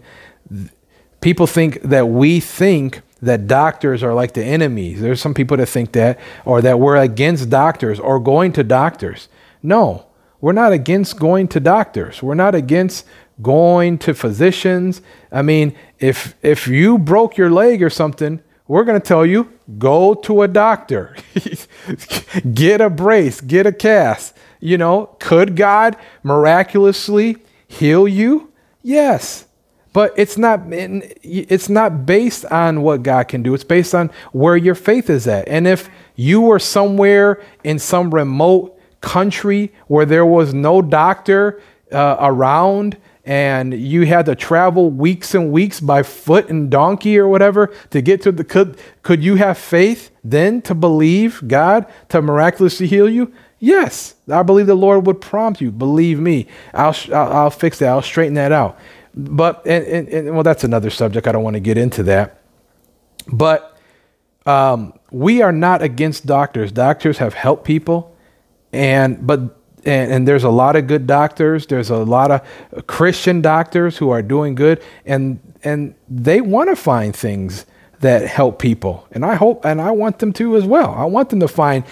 people think that we think that doctors are like the enemies. There's some people that think that, or that we're against doctors or going to doctors. No, we're not against going to doctors. We're not against going to physicians. I mean, if if you broke your leg or something, we're going to tell you go to a doctor. [LAUGHS] get a brace, get a cast. You know, could God miraculously heal you? Yes. But it's not it's not based on what God can do. It's based on where your faith is at. And if you were somewhere in some remote country where there was no doctor uh, around and you had to travel weeks and weeks by foot and donkey or whatever to get to the could could you have faith then to believe God to miraculously heal you? Yes, I believe the Lord would prompt you. Believe me, I'll I'll, I'll fix that. I'll straighten that out. But and, and, and, well, that's another subject. I don't want to get into that. But um, we are not against doctors. Doctors have helped people, and but and, and, there's a lot of good doctors. There's a lot of Christian doctors who are doing good, and and they want to find things that help people. And I hope, and I want them to as well. I want them to find,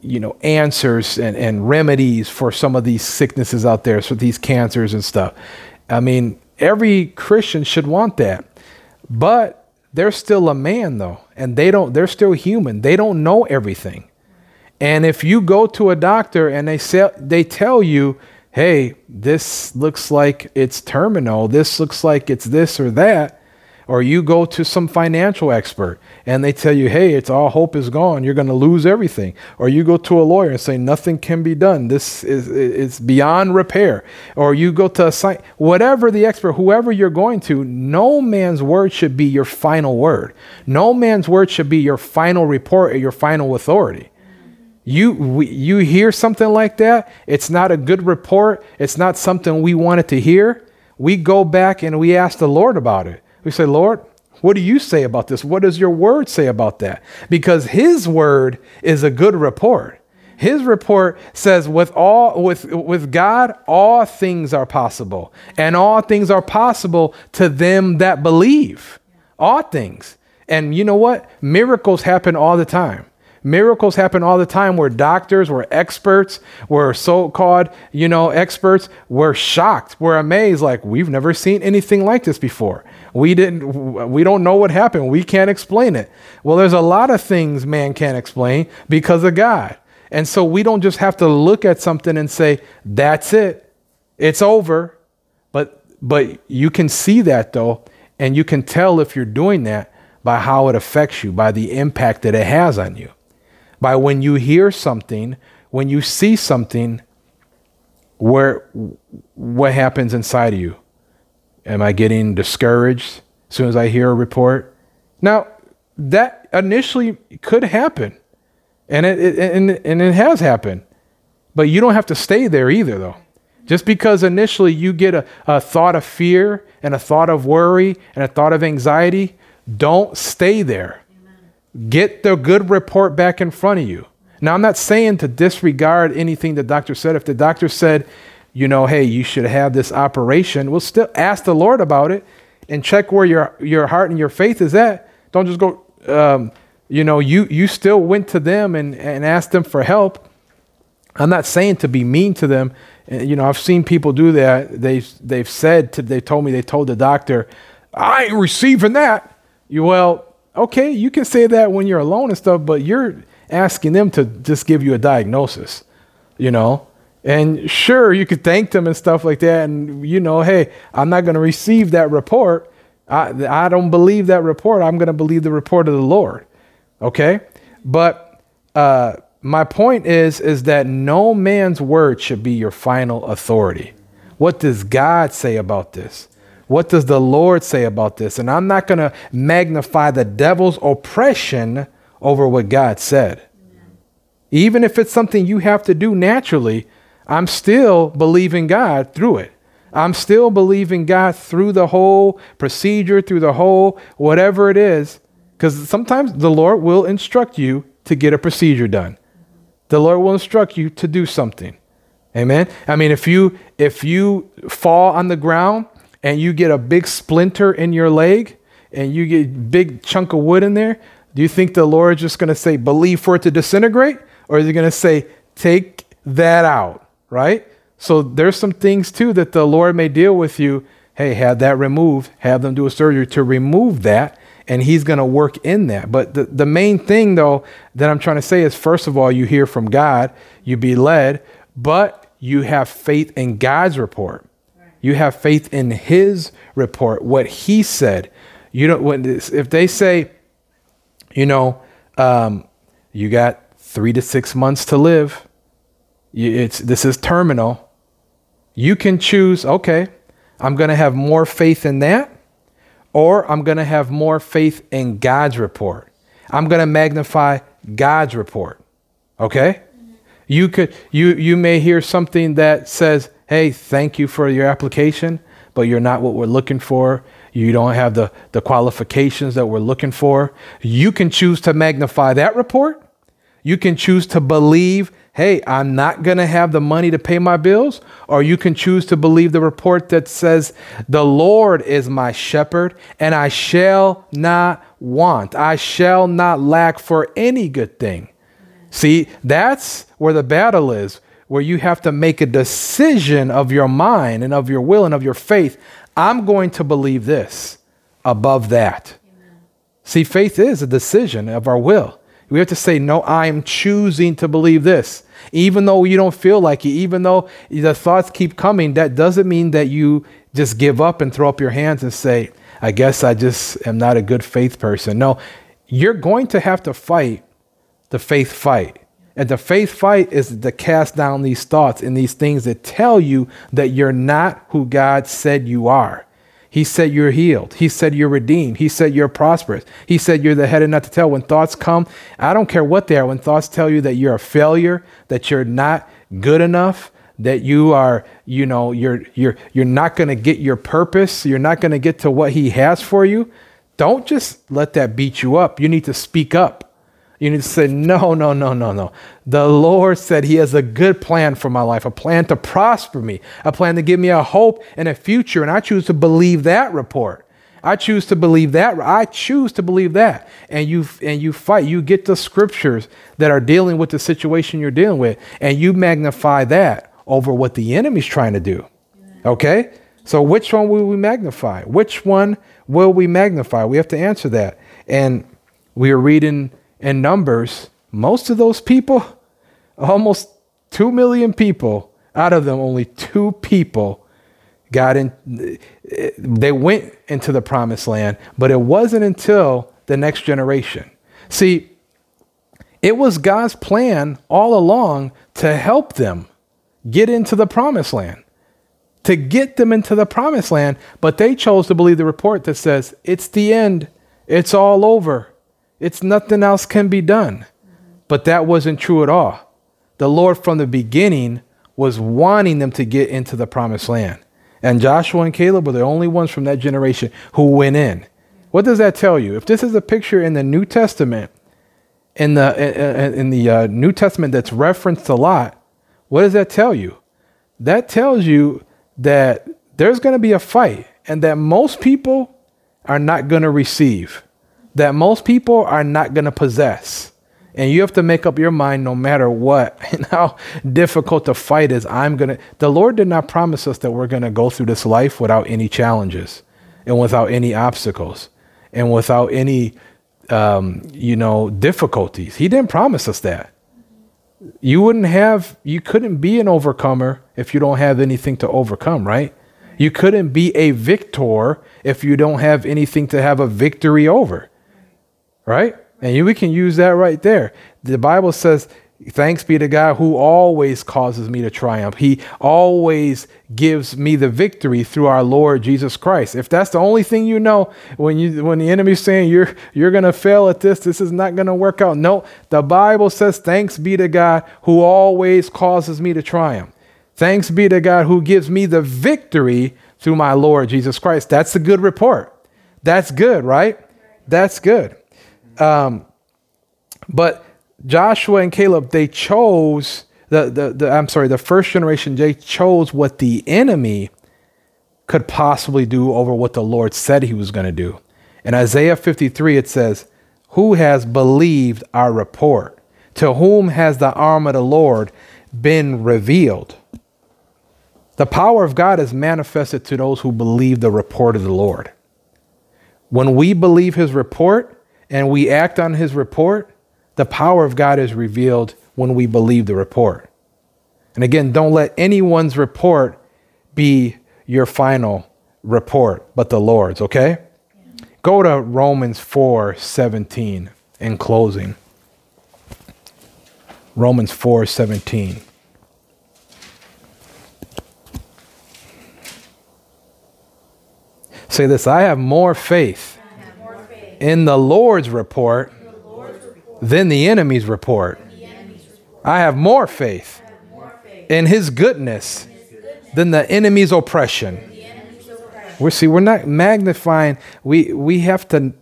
you know, answers and, and remedies for some of these sicknesses out there, so these cancers and stuff. I mean, every Christian should want that, but they're still a man though, and they don't. They're still human. They don't know everything. And if you go to a doctor and they say they tell you, "Hey, this looks like it's terminal. This looks like it's this or that," or you go to some financial expert and they tell you, "Hey, it's all hope is gone. You're going to lose everything," or you go to a lawyer and say, "Nothing can be done. This is it's beyond repair," or you go to a site, whatever the expert, whoever you're going to, no man's word should be your final word. No man's word should be your final report or your final authority. You, we, you hear something like that, it's not a good report, it's not something we wanted to hear. We go back and we ask the Lord about it. We say, Lord, what do you say about this? What does your word say about that? Because his word is a good report. His report says with all with with God all things are possible and all things are possible to them that believe. All things. And you know what? Miracles happen all the time. Miracles happen all the time where doctors, where experts, where so-called, you know, experts were shocked, we're amazed, like we've never seen anything like this before. We didn't we don't know what happened. We can't explain it. Well, there's a lot of things man can't explain because of God. And so we don't just have to look at something and say, that's it. It's over. But but you can see that though, and you can tell if you're doing that by how it affects you, by the impact that it has on you by when you hear something, when you see something, where what happens inside of you? Am I getting discouraged as soon as I hear a report? Now, that initially could happen, and it, it and, and it has happened, but you don't have to stay there either, though. Just because initially you get a, a thought of fear and a thought of worry and a thought of anxiety, don't stay there. Get the good report back in front of you. Now, I'm not saying to disregard anything the doctor said. If the doctor said, you know, hey, you should have this operation, we'll still ask the Lord about it and check where your, your heart and your faith is at. Don't just go, um, you know, you, you still went to them and, and asked them for help. I'm not saying to be mean to them. You know, I've seen people do that. They've, they've said, to, they told me, they told the doctor, I ain't receiving that. You, well, okay, you can say that when you're alone and stuff, but you're asking them to just give you a diagnosis, you know? And sure, you could thank them and stuff like that. And, you know, hey, I'm not going to receive that report. I, I don't believe that report. I'm going to believe the report of the Lord. Okay? But uh, my point is, is that no man's word should be your final authority. What does God say about this? What does the Lord say about this? And I'm not going to magnify the devil's oppression over what God said. Even if it's something you have to do naturally, I'm still believing God through it. I'm still believing God through the whole procedure, through the whole whatever it is, because sometimes the Lord will instruct you to get a procedure done. The Lord will instruct you to do something. Amen. I mean, if you if you fall on the ground and you get a big splinter in your leg and you get big chunk of wood in there, do you think the Lord is just going to say, believe for it to disintegrate? Or is he going to say, take that out, right? So there's some things too that the Lord may deal with you. Hey, have that removed, have them do a surgery to remove that, and He's going to work in that. But the, the main thing, though, that I'm trying to say is first of all, you hear from God, you be led, but you have faith in God's report. You have faith in His report, what He said. You don't, when, if they say, you know, um, you got three to six months to live, it's, this is terminal you can choose, okay, I'm going to have more faith in that, or I'm going to have more faith in God's report. I'm going to magnify God's report. Okay? You could you you may hear something that says, "Hey, thank you for your application, but you're not what we're looking for. You don't have the the qualifications that we're looking for." You can choose to magnify that report. You can choose to believe hey, I'm not going to have the money to pay my bills. Or you can choose to believe the report that says, the Lord is my shepherd and I shall not want. I shall not lack for any good thing. See, that's where the battle is, where you have to make a decision of your mind and of your will and of your faith. I'm going to believe this above that. Amen. See, faith is a decision of our will. We have to say, no, I'm choosing to believe this. Even though you don't feel like it, even though the thoughts keep coming, that doesn't mean that you just give up and throw up your hands and say, I guess I just am not a good faith person. No, you're going to have to fight the faith fight. And the faith fight is to cast down these thoughts and these things that tell you that you're not who God said you are. He said you're healed. He said you're redeemed. He said you're prosperous. He said you're the head and not the tail. When thoughts come, I don't care what they are. When thoughts tell you that you're a failure, that you're not good enough, that you are, you know, you're you're you're not going to get your purpose, you're not going to get to what he has for you, don't just let that beat you up. You need to speak up. You need to say, no, no, no, no, no. The Lord said He has a good plan for my life, a plan to prosper me, a plan to give me a hope and a future. And I choose to believe that report. I choose to believe that. I choose to believe that. And you and you fight. You get the scriptures that are dealing with the situation you're dealing with, and you magnify that over what the enemy's trying to do. Okay? So which one will we magnify? Which one will we magnify? We have to answer that. And we are reading in Numbers, most of those people, almost 2 million people, out of them, only two people got in, they went into the promised land, but it wasn't until the next generation. See, it was God's plan all along to help them get into the promised land, to get them into the promised land, but they chose to believe the report that says, it's the end, it's all over. It's nothing else can be done. But that wasn't true at all. The Lord from the beginning was wanting them to get into the promised land. And Joshua and Caleb were the only ones from that generation who went in. What does that tell you? If this is a picture in the New Testament, in the in the uh, New Testament that's referenced a lot, what does that tell you? That tells you that there's going to be a fight and that most people are not going to receive that most people are not going to possess. And you have to make up your mind no matter what [LAUGHS] and how difficult the fight is. I'm going to, the Lord did not promise us that we're going to go through this life without any challenges and without any obstacles and without any, um, you know, difficulties. He didn't promise us that. You wouldn't have, you couldn't be an overcomer if you don't have anything to overcome, right? You couldn't be a victor if you don't have anything to have a victory over right? And we can use that right there. The Bible says, Thanks be to God who always causes me to triumph. He always gives me the victory through our Lord Jesus Christ. If that's the only thing you know when you when the enemy's saying you're you're going to fail at this, this is not going to work out. No, the Bible says thanks be to God who always causes me to triumph. Thanks be to God who gives me the victory through my Lord Jesus Christ. That's a good report. That's good, right? That's good. Um, but Joshua and Caleb, they chose the, the, the I'm sorry, the first generation, they chose what the enemy could possibly do over what the Lord said he was going to do. In Isaiah 53, it says, Who has believed our report? To whom has the arm of the Lord been revealed? The power of God is manifested to those who believe the report of the Lord. When we believe his report and we act on his report, the power of God is revealed when we believe the report. And again, don't let anyone's report be your final report, but the Lord's, okay? Go to Romans 4 17 in closing. Romans 4 17. Say this I have more faith in the Lord's report, than the enemy's report. I have more faith, in his goodness than the enemy's oppression. We see we're not magnifying. We we have to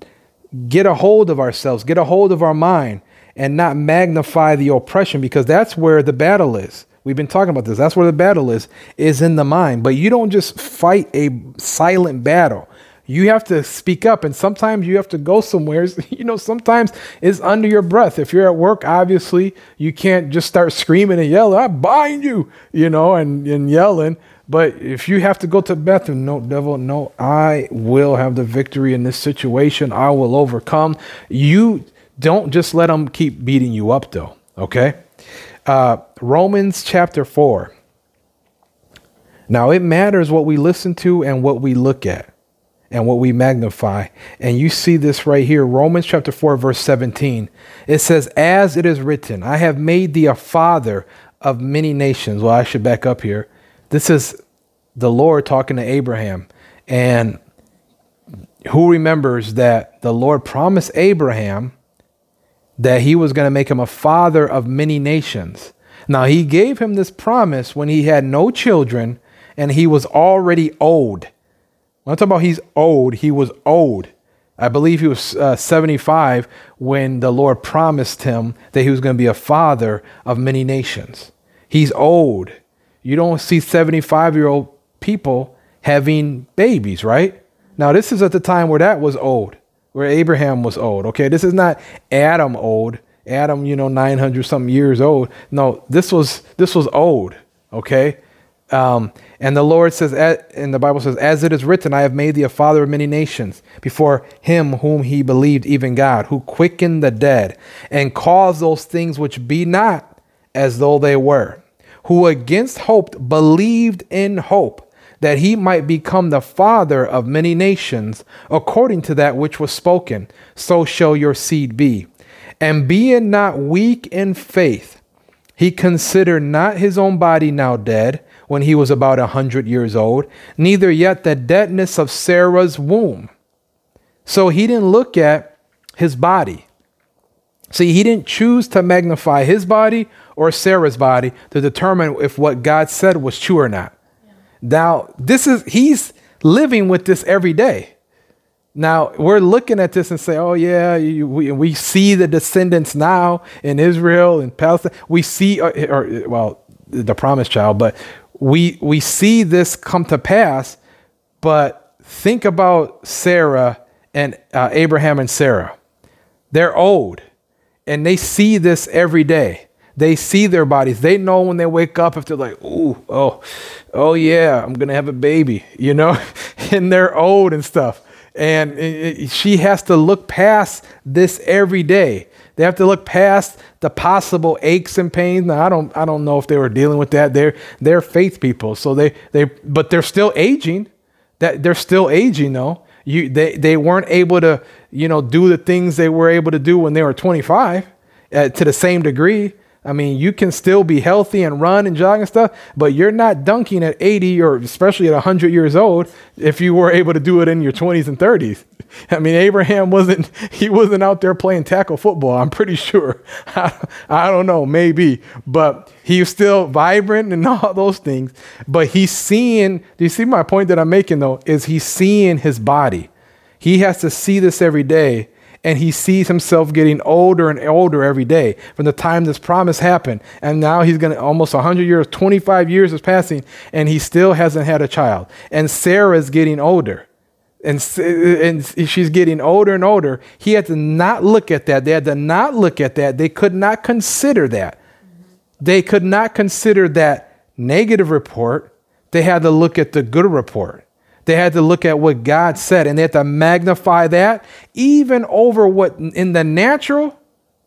get a hold of ourselves, get a hold of our mind, and not magnify the oppression because that's where the battle is. We've been talking about this. That's where the battle is, is in the mind. But you don't just fight a silent battle. You have to speak up, and sometimes you have to go somewhere. [LAUGHS] You know, sometimes it's under your breath. If you're at work, obviously, you can't just start screaming and yelling, I bind you, you know, and, and yelling. But if you have to go to the bathroom, no, devil, no, I will have the victory in this situation. I will overcome. You don't just let them keep beating you up, though, okay? Uh, Romans chapter 4. Now, it matters what we listen to and what we look at and what we magnify. And you see this right here, Romans chapter 4, verse 17. It says, As it is written, I have made thee a father of many nations. Well, I should back up here. This is the Lord talking to Abraham. And who remembers that the Lord promised Abraham that he was going to make him a father of many nations. Now, he gave him this promise when he had no children and he was already old. When I talk about he's old, he was old. I believe he was uh, 75 when the Lord promised him that he was going to be a father of many nations. He's old. You don't see 75 year old people having babies, right? Now, this is at the time where that was old where Abraham was old. Okay, this is not Adam old. Adam, you know, 900 something years old. No, this was this was old. Okay, um, and the Lord says, and the Bible says, as it is written, I have made thee a father of many nations before him whom he believed, even God, who quickened the dead and caused those things which be not as though they were, who against hope believed in hope that he might become the father of many nations, according to that which was spoken, so shall your seed be. And being not weak in faith, he considered not his own body now dead, when he was about a hundred years old, neither yet the deadness of Sarah's womb. So he didn't look at his body. See, he didn't choose to magnify his body or Sarah's body to determine if what God said was true or not. Now, this is, he's living with this every day. Now, we're looking at this and say, oh, yeah, you, we, we see the descendants now in Israel and Palestine. We see, or, uh, or, well, the promised child, but we, we see this come to pass. But think about Sarah and uh, Abraham and Sarah. They're old and they see this every day. They see their bodies. They know when they wake up if they're like, ooh, oh, oh yeah, I'm gonna have a baby, you know, [LAUGHS] and they're old and stuff. And she has to look past this every day. They have to look past the possible aches and pains. Now, I don't, I don't know if they were dealing with that. They're, they're faith people, so they, they, but they're still aging. That they're still aging though. You, they, they weren't able to, you know, do the things they were able to do when they were 25 uh, to the same degree. I mean, you can still be healthy and run and jog and stuff, but you're not dunking at 80 or especially at 100 years old if you were able to do it in your 20s and 30s. I mean, Abraham wasn't [LAUGHS] he wasn't out there playing tackle football. I'm pretty sure. [LAUGHS] I, don't know, maybe, but he's still vibrant and [LAUGHS] all those things. But he's seeing. Do you see my point that I'm making though? Is he's seeing his body. He has to see this every day and he sees himself getting older and older every day from the time this promise happened. And now he's going to almost 100 years, 25 years is passing, and he still hasn't had a child. And Sarah's getting older. And, and she's getting older and older. He had to not look at that. They had to not look at that. They could not consider that. They could not consider that negative report They had to look at the good report. They had to look at what God said and they had to magnify that even over what in the natural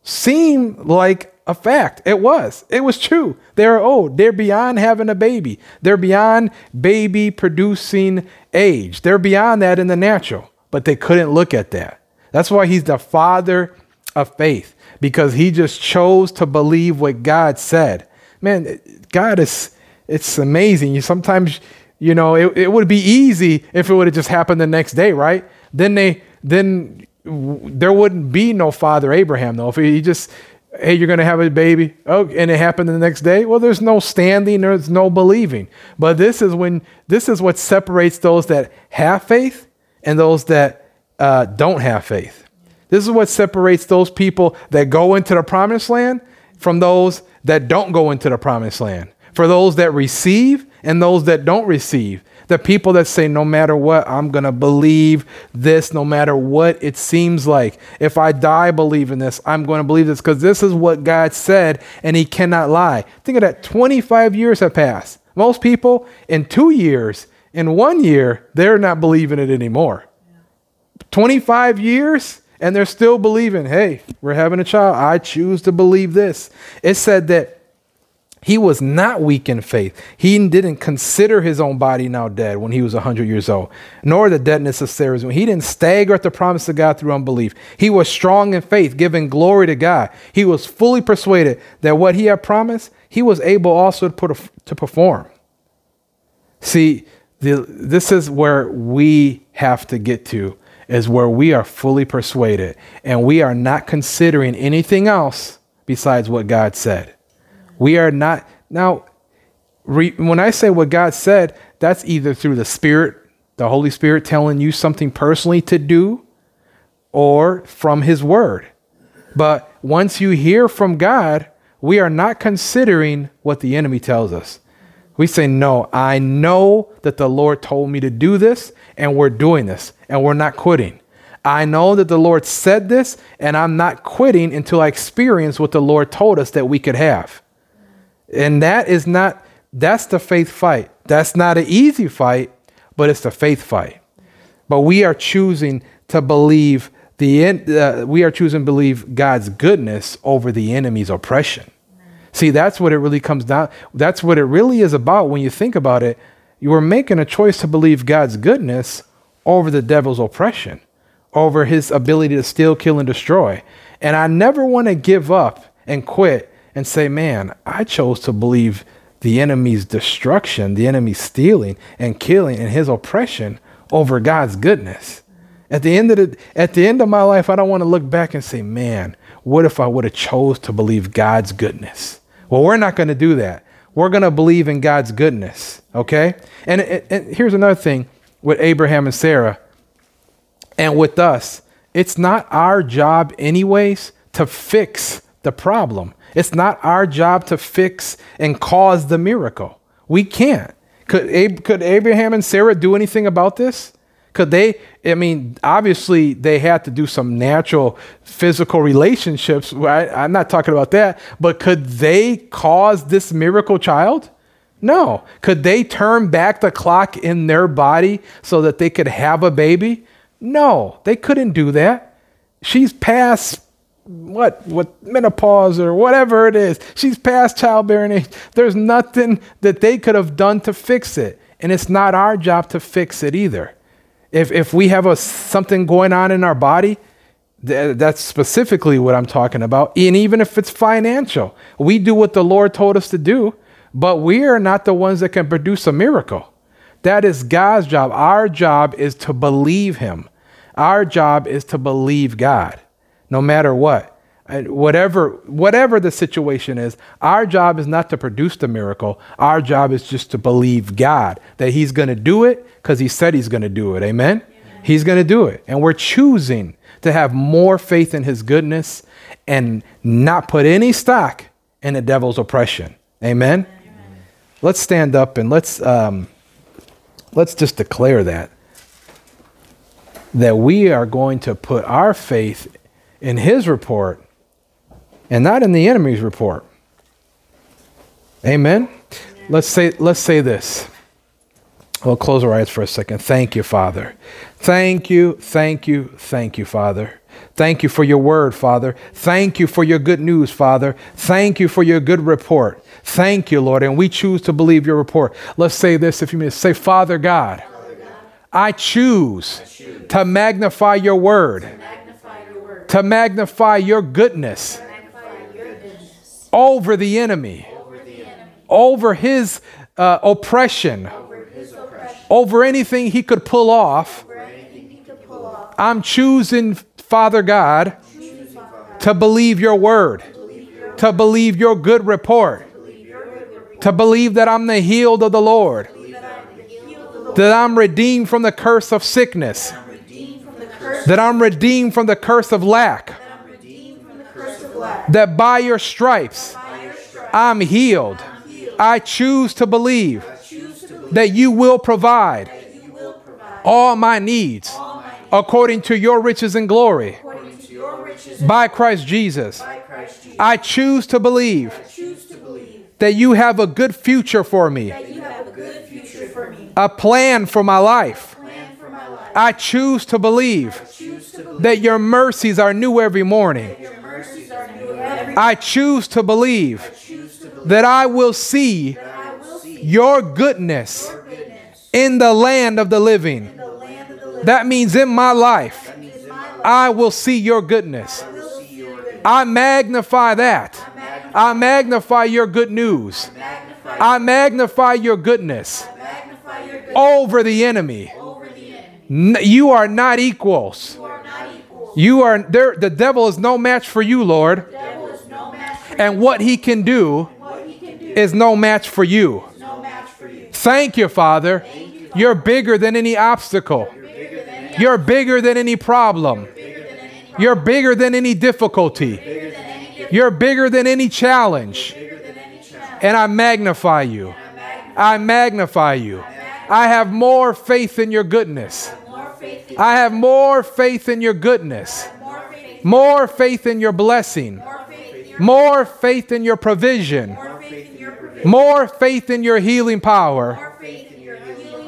seemed like a fact. It was. It was true. They're old. They're beyond having a baby. They're beyond baby producing age. They're beyond that in the natural, but they couldn't look at that. That's why he's the father of faith because he just chose to believe what God said. Man, God is, it's amazing. You sometimes, you know, it, it would be easy if it would have just happened the next day, right? Then they, then there wouldn't be no father Abraham though. If he just, hey, you're going to have a baby. Oh, and it happened the next day. Well, there's no standing, there's no believing. But this is when, this is what separates those that have faith and those that uh, don't have faith. This is what separates those people that go into the promised land from those that don't go into the promised land. For those that receive and those that don't receive. The people that say, no matter what, I'm going to believe this, no matter what it seems like. If I die believing this, I'm going to believe this because this is what God said and He cannot lie. Think of that 25 years have passed. Most people in two years, in one year, they're not believing it anymore. 25 years and they're still believing, hey, we're having a child. I choose to believe this. It said that he was not weak in faith. He didn't consider his own body now dead when he was 100 years old, nor the deadness of Sarah's womb. He didn't stagger at the promise of God through unbelief. He was strong in faith, giving glory to God. He was fully persuaded that what he had promised, he was able also to, a, to perform. See, the, this is where we have to get to is where we are fully persuaded and we are not considering anything else besides what God said. We are not, now, re, when I say what God said, that's either through the Spirit, the Holy Spirit telling you something personally to do, or from His Word. But once you hear from God, we are not considering what the enemy tells us. We say, No, I know that the Lord told me to do this, and we're doing this, and we're not quitting. I know that the Lord said this, and I'm not quitting until I experience what the Lord told us that we could have. And that is not, that's the faith fight. That's not an easy fight, but it's the faith fight. But we are choosing to believe the, uh, we are choosing to believe God's goodness over the enemy's oppression. See, that's what it really comes down. That's what it really is about when you think about it. You are making a choice to believe God's goodness over the devil's oppression, over his ability to steal, kill, and destroy. And I never want to give up and quit and say, man, I chose to believe the enemy's destruction, the enemy's stealing and killing and his oppression over God's goodness. At the end of the at the end of my life, I don't want to look back and say, man, what if I would have chose to believe God's goodness? Well, we're not going to do that. We're going to believe in God's goodness, okay? And, and here's another thing with Abraham and Sarah and with us. It's not our job, anyways, to fix the problem. It's not our job to fix and cause the miracle. We can't. Could, Ab- could Abraham and Sarah do anything about this? Could they, I mean, obviously they had to do some natural physical relationships. I'm not talking about that, but could they cause this miracle child? No. Could they turn back the clock in their body so that they could have a baby? No, they couldn't do that. She's past what what menopause or whatever it is. She's past childbearing age. There's nothing that they could have done to fix it. And it's not our job to fix it either. If, if we have a, something going on in our body, th- that's specifically what I'm talking about. And even if it's financial, we do what the Lord told us to do, but we are not the ones that can produce a miracle. That is God's job. Our job is to believe Him. Our job is to believe God, no matter what. Whatever whatever the situation is, our job is not to produce the miracle. Our job is just to believe God that He's going to do it because He said He's going to do it. Amen? Amen. He's going to do it, and we're choosing to have more faith in His goodness and not put any stock in the devil's oppression. Amen. Amen. Let's stand up and let's um, let's just declare that that we are going to put our faith in His report and not in the enemy's report. Amen. Let's say let's say this. We'll close our eyes for a second. Thank you, Father. Thank you, thank you, thank you, Father. Thank you for your word, Father. Thank you for your good news, Father. Thank you for your good report. Thank you, Lord. And we choose to believe your report. Let's say this if you may say, Father God, I choose to magnify your word, to magnify your goodness over the enemy, over his uh, oppression, over anything he could pull off. I'm choosing, Father God, to believe your word, to believe your good report, to believe that I'm the healed of the Lord, that I'm redeemed from the curse of sickness, that I'm redeemed from the curse of lack, that by your stripes I'm healed. I choose to believe that you will provide all my needs according to your riches and glory by Christ Jesus. I choose to believe that you have a good future for me, a plan for my life. I choose to believe that your mercies are new every morning. I choose to believe that I will see your goodness in the land of the living. That means in my life, I will see your goodness. I magnify that. I magnify your good news. I magnify your goodness over the enemy. You are not equals. You are there. The devil is no match for you, Lord. And what he can do is no match for you. Thank you, Father. You're bigger than any obstacle. You're bigger than any problem. You're bigger than any difficulty. You're bigger than any challenge. And I magnify you. I magnify you. I have more faith in your goodness. I have more faith in your goodness. More faith in your blessing. More faith in your provision. More faith in your healing power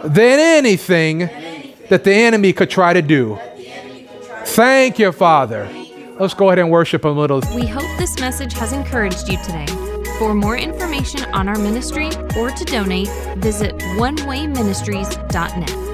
than anything that the enemy could try to do. Thank you, Father. Let's go ahead and worship a little. We hope this message has encouraged you today. For more information on our ministry or to donate, visit onewayministries.net.